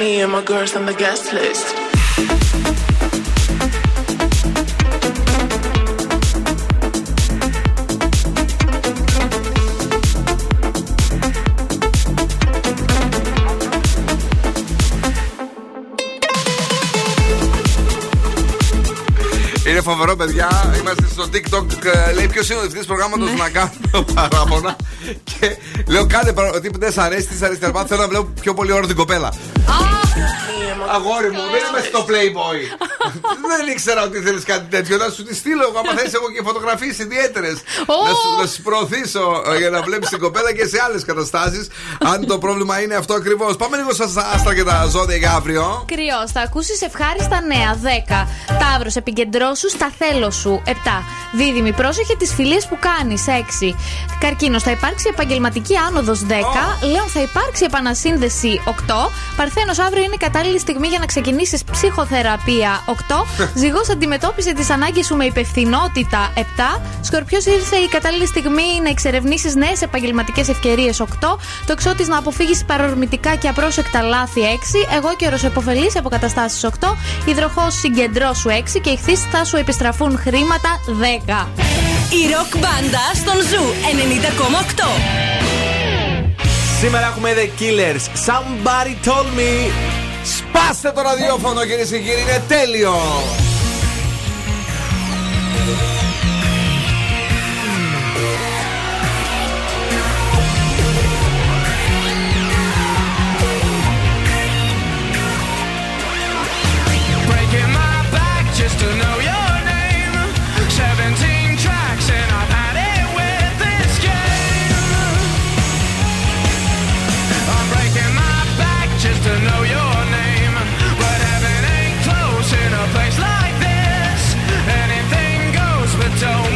Me and my girls on the guest list?
Είναι φοβερό, παιδιά. Είμαστε στο TikTok. ε, Λέει ποιος είναι ο διευθυντής προγράμματος να κάνω παράπονα. Και λέω κάντε παρα- ότι δεν σ' αρέσει, τι σ' αρέσει. Τελικά θέλω να βλέπω πιο πολύ ώρα την κοπέλα. Αγόρι μου, δεν είμαι στο Playboy. δεν ήξερα ότι θέλεις κάτι τέτοιο. Να σου τη στείλω εγώ. Άμα θες έχω και φωτογραφίες ιδιαίτερες. να, σου, να σου προωθήσω ε, για να βλέπεις την κοπέλα και σε άλλες καταστάσεις. αν το πρόβλημα είναι αυτό ακριβώς. Πάμε λίγο στα άστρα και τα ζώδια για αύριο.
Κρυός, θα ακούσεις ευχάριστα νέα. 10. Ταύρος, επικεντρώσου στα θέλω σου. 7. Δίδυμη, πρόσεχε τις φιλίες που κάνεις. 6. Καρκίνο, θα υπάρξει επαγγελματική άνοδος. 10. Λέων, θα υπάρξει επανασύνδεση. 8. Παρθένος, αύριο είναι η κατάλληλη στιγμή για να ξεκινήσεις ψυχοθεραπεία. 8. Ζυγός, αντιμετώπισε τις ανάγκες σου με υπευθυνότητα. 7. Σκορπιός, ήρθε η κατάλληλη στιγμή να εξερευνήσεις νέες επαγγελματικές ευκαιρίες. 8. Το εξώτης να αποφύγεις παρορμητικά και απρόσεκτα λάθη. 6. Εγώ καιρο επωφελής από καταστάσεις. 8. Υδροχόος, συγκεντρώσου. 6. Και Ιχθύς θα σου επιστραφούν χρήματα. 10.
Η ροκ μπάντα στον Zoo 90,8.
Σήμερα έχουμε The Killers. Somebody told me.
Σπάστε το ραδιόφωνο κυρίες και κύριοι, είναι τέλειο!
don't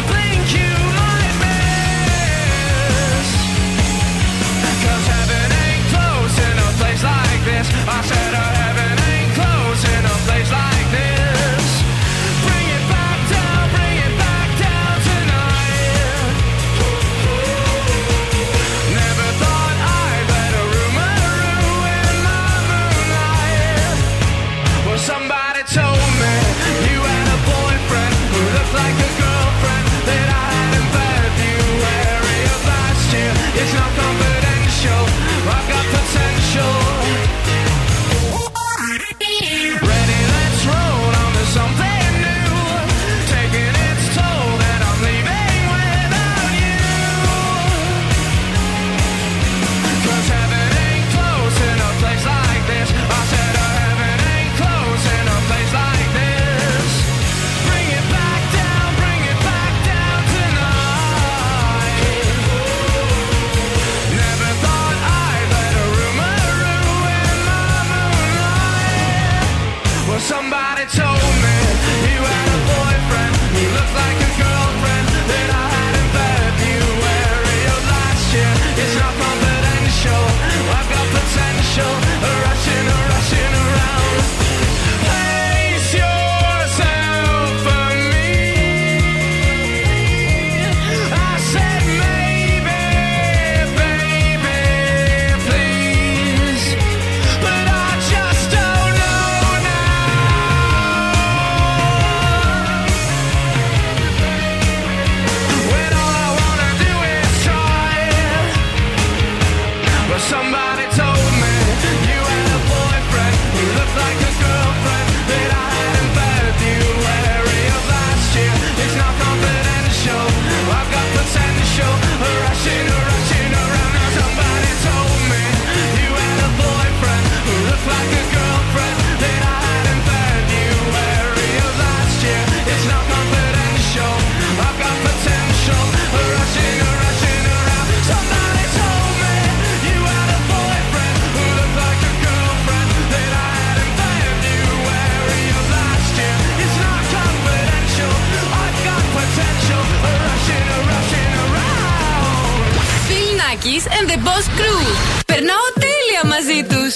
Νάκης and the Boss Crew. Περνάω τέλεια μαζί τους.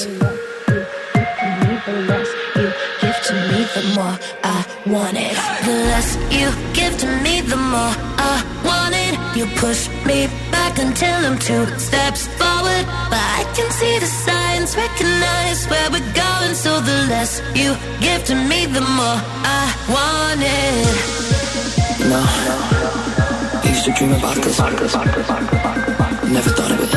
give to me, the more I want it. The less you give to me, the more I want it. You push me back until I'm two steps forward. But I can see the signs, recognize where we're going. So the less you give to me, the more I want it.
No. I used to dream about this. Never thought it would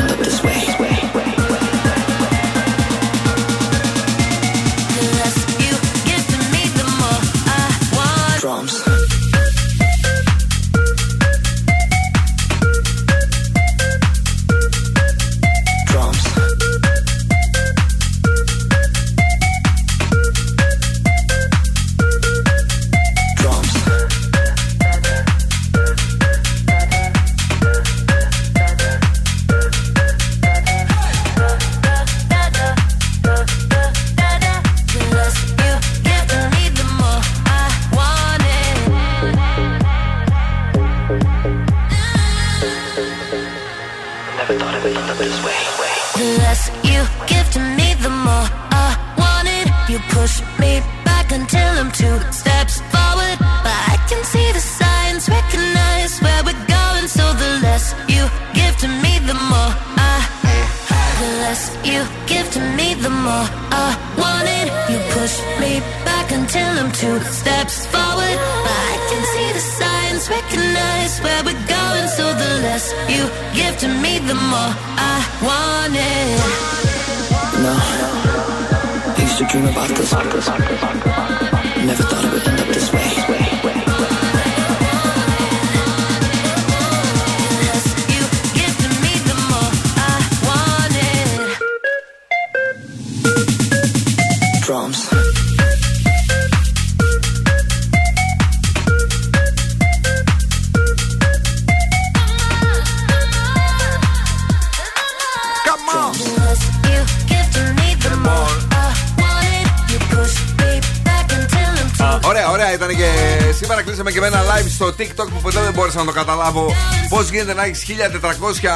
στο TikTok που ποτέ δεν μπόρεσα να το καταλάβω. Πώς γίνεται να έχεις 1400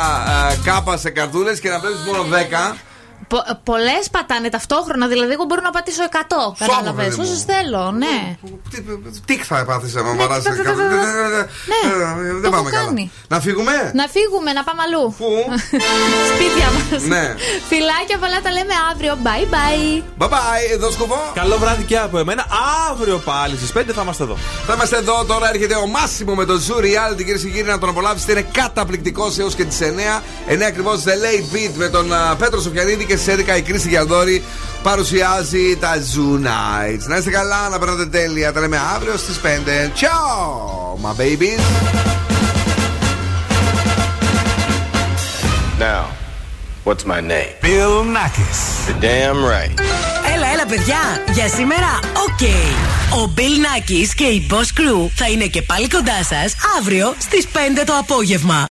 ε, κάπα σε καρτούλε και να βλέπεις μόνο 10.
Πολλές πατάνε ταυτόχρονα, δηλαδή εγώ μπορώ να πατήσω 100. Κατάλαβε.
παιδί μου.
Όσε θέλω, ναι.
Τι θα πάθεις άμα παράσει
ναι,
κάπου.
ναι,
Δεν
το
πάμε
έχω
καλά.
κάνει.
Να φύγουμε;
Να φύγουμε, να πάμε αλλού. Πού; Σπίτια μας.
Ναι.
Φιλάκια πολλά, τα λέμε αύριο. Bye bye.
Bye bye, εδώ σκοπό.
Καλό βράδυ και από εμένα. Αύριο πάλι στις 5 θα είμαστε εδώ.
Θα είμαστε εδώ τώρα. Έρχεται ο Μάσιμο με το Zoo Reality. Κυρίε και κύριοι, να τον απολαύσετε. Είναι καταπληκτικός έως και τις 9. 9 ακριβώς The Late Beat με τον α, Πέτρο Σοφιανίδη και στι 11 η Κρίστη Γιαλδόρη παρουσιάζει τα Zoo Nights. Να είστε καλά, να περνάτε τέλεια. Τα λέμε αύριο στις 5. Ciao, my babies.
Now, what's my name?
Bill Nackis.
You're damn right.
Έλα, έλα, παιδιά. Για σήμερα, οκ. Ο Bill Nackis και η Boss Crew θα είναι και πάλι κοντά σας αύριο στις 5 το απόγευμα.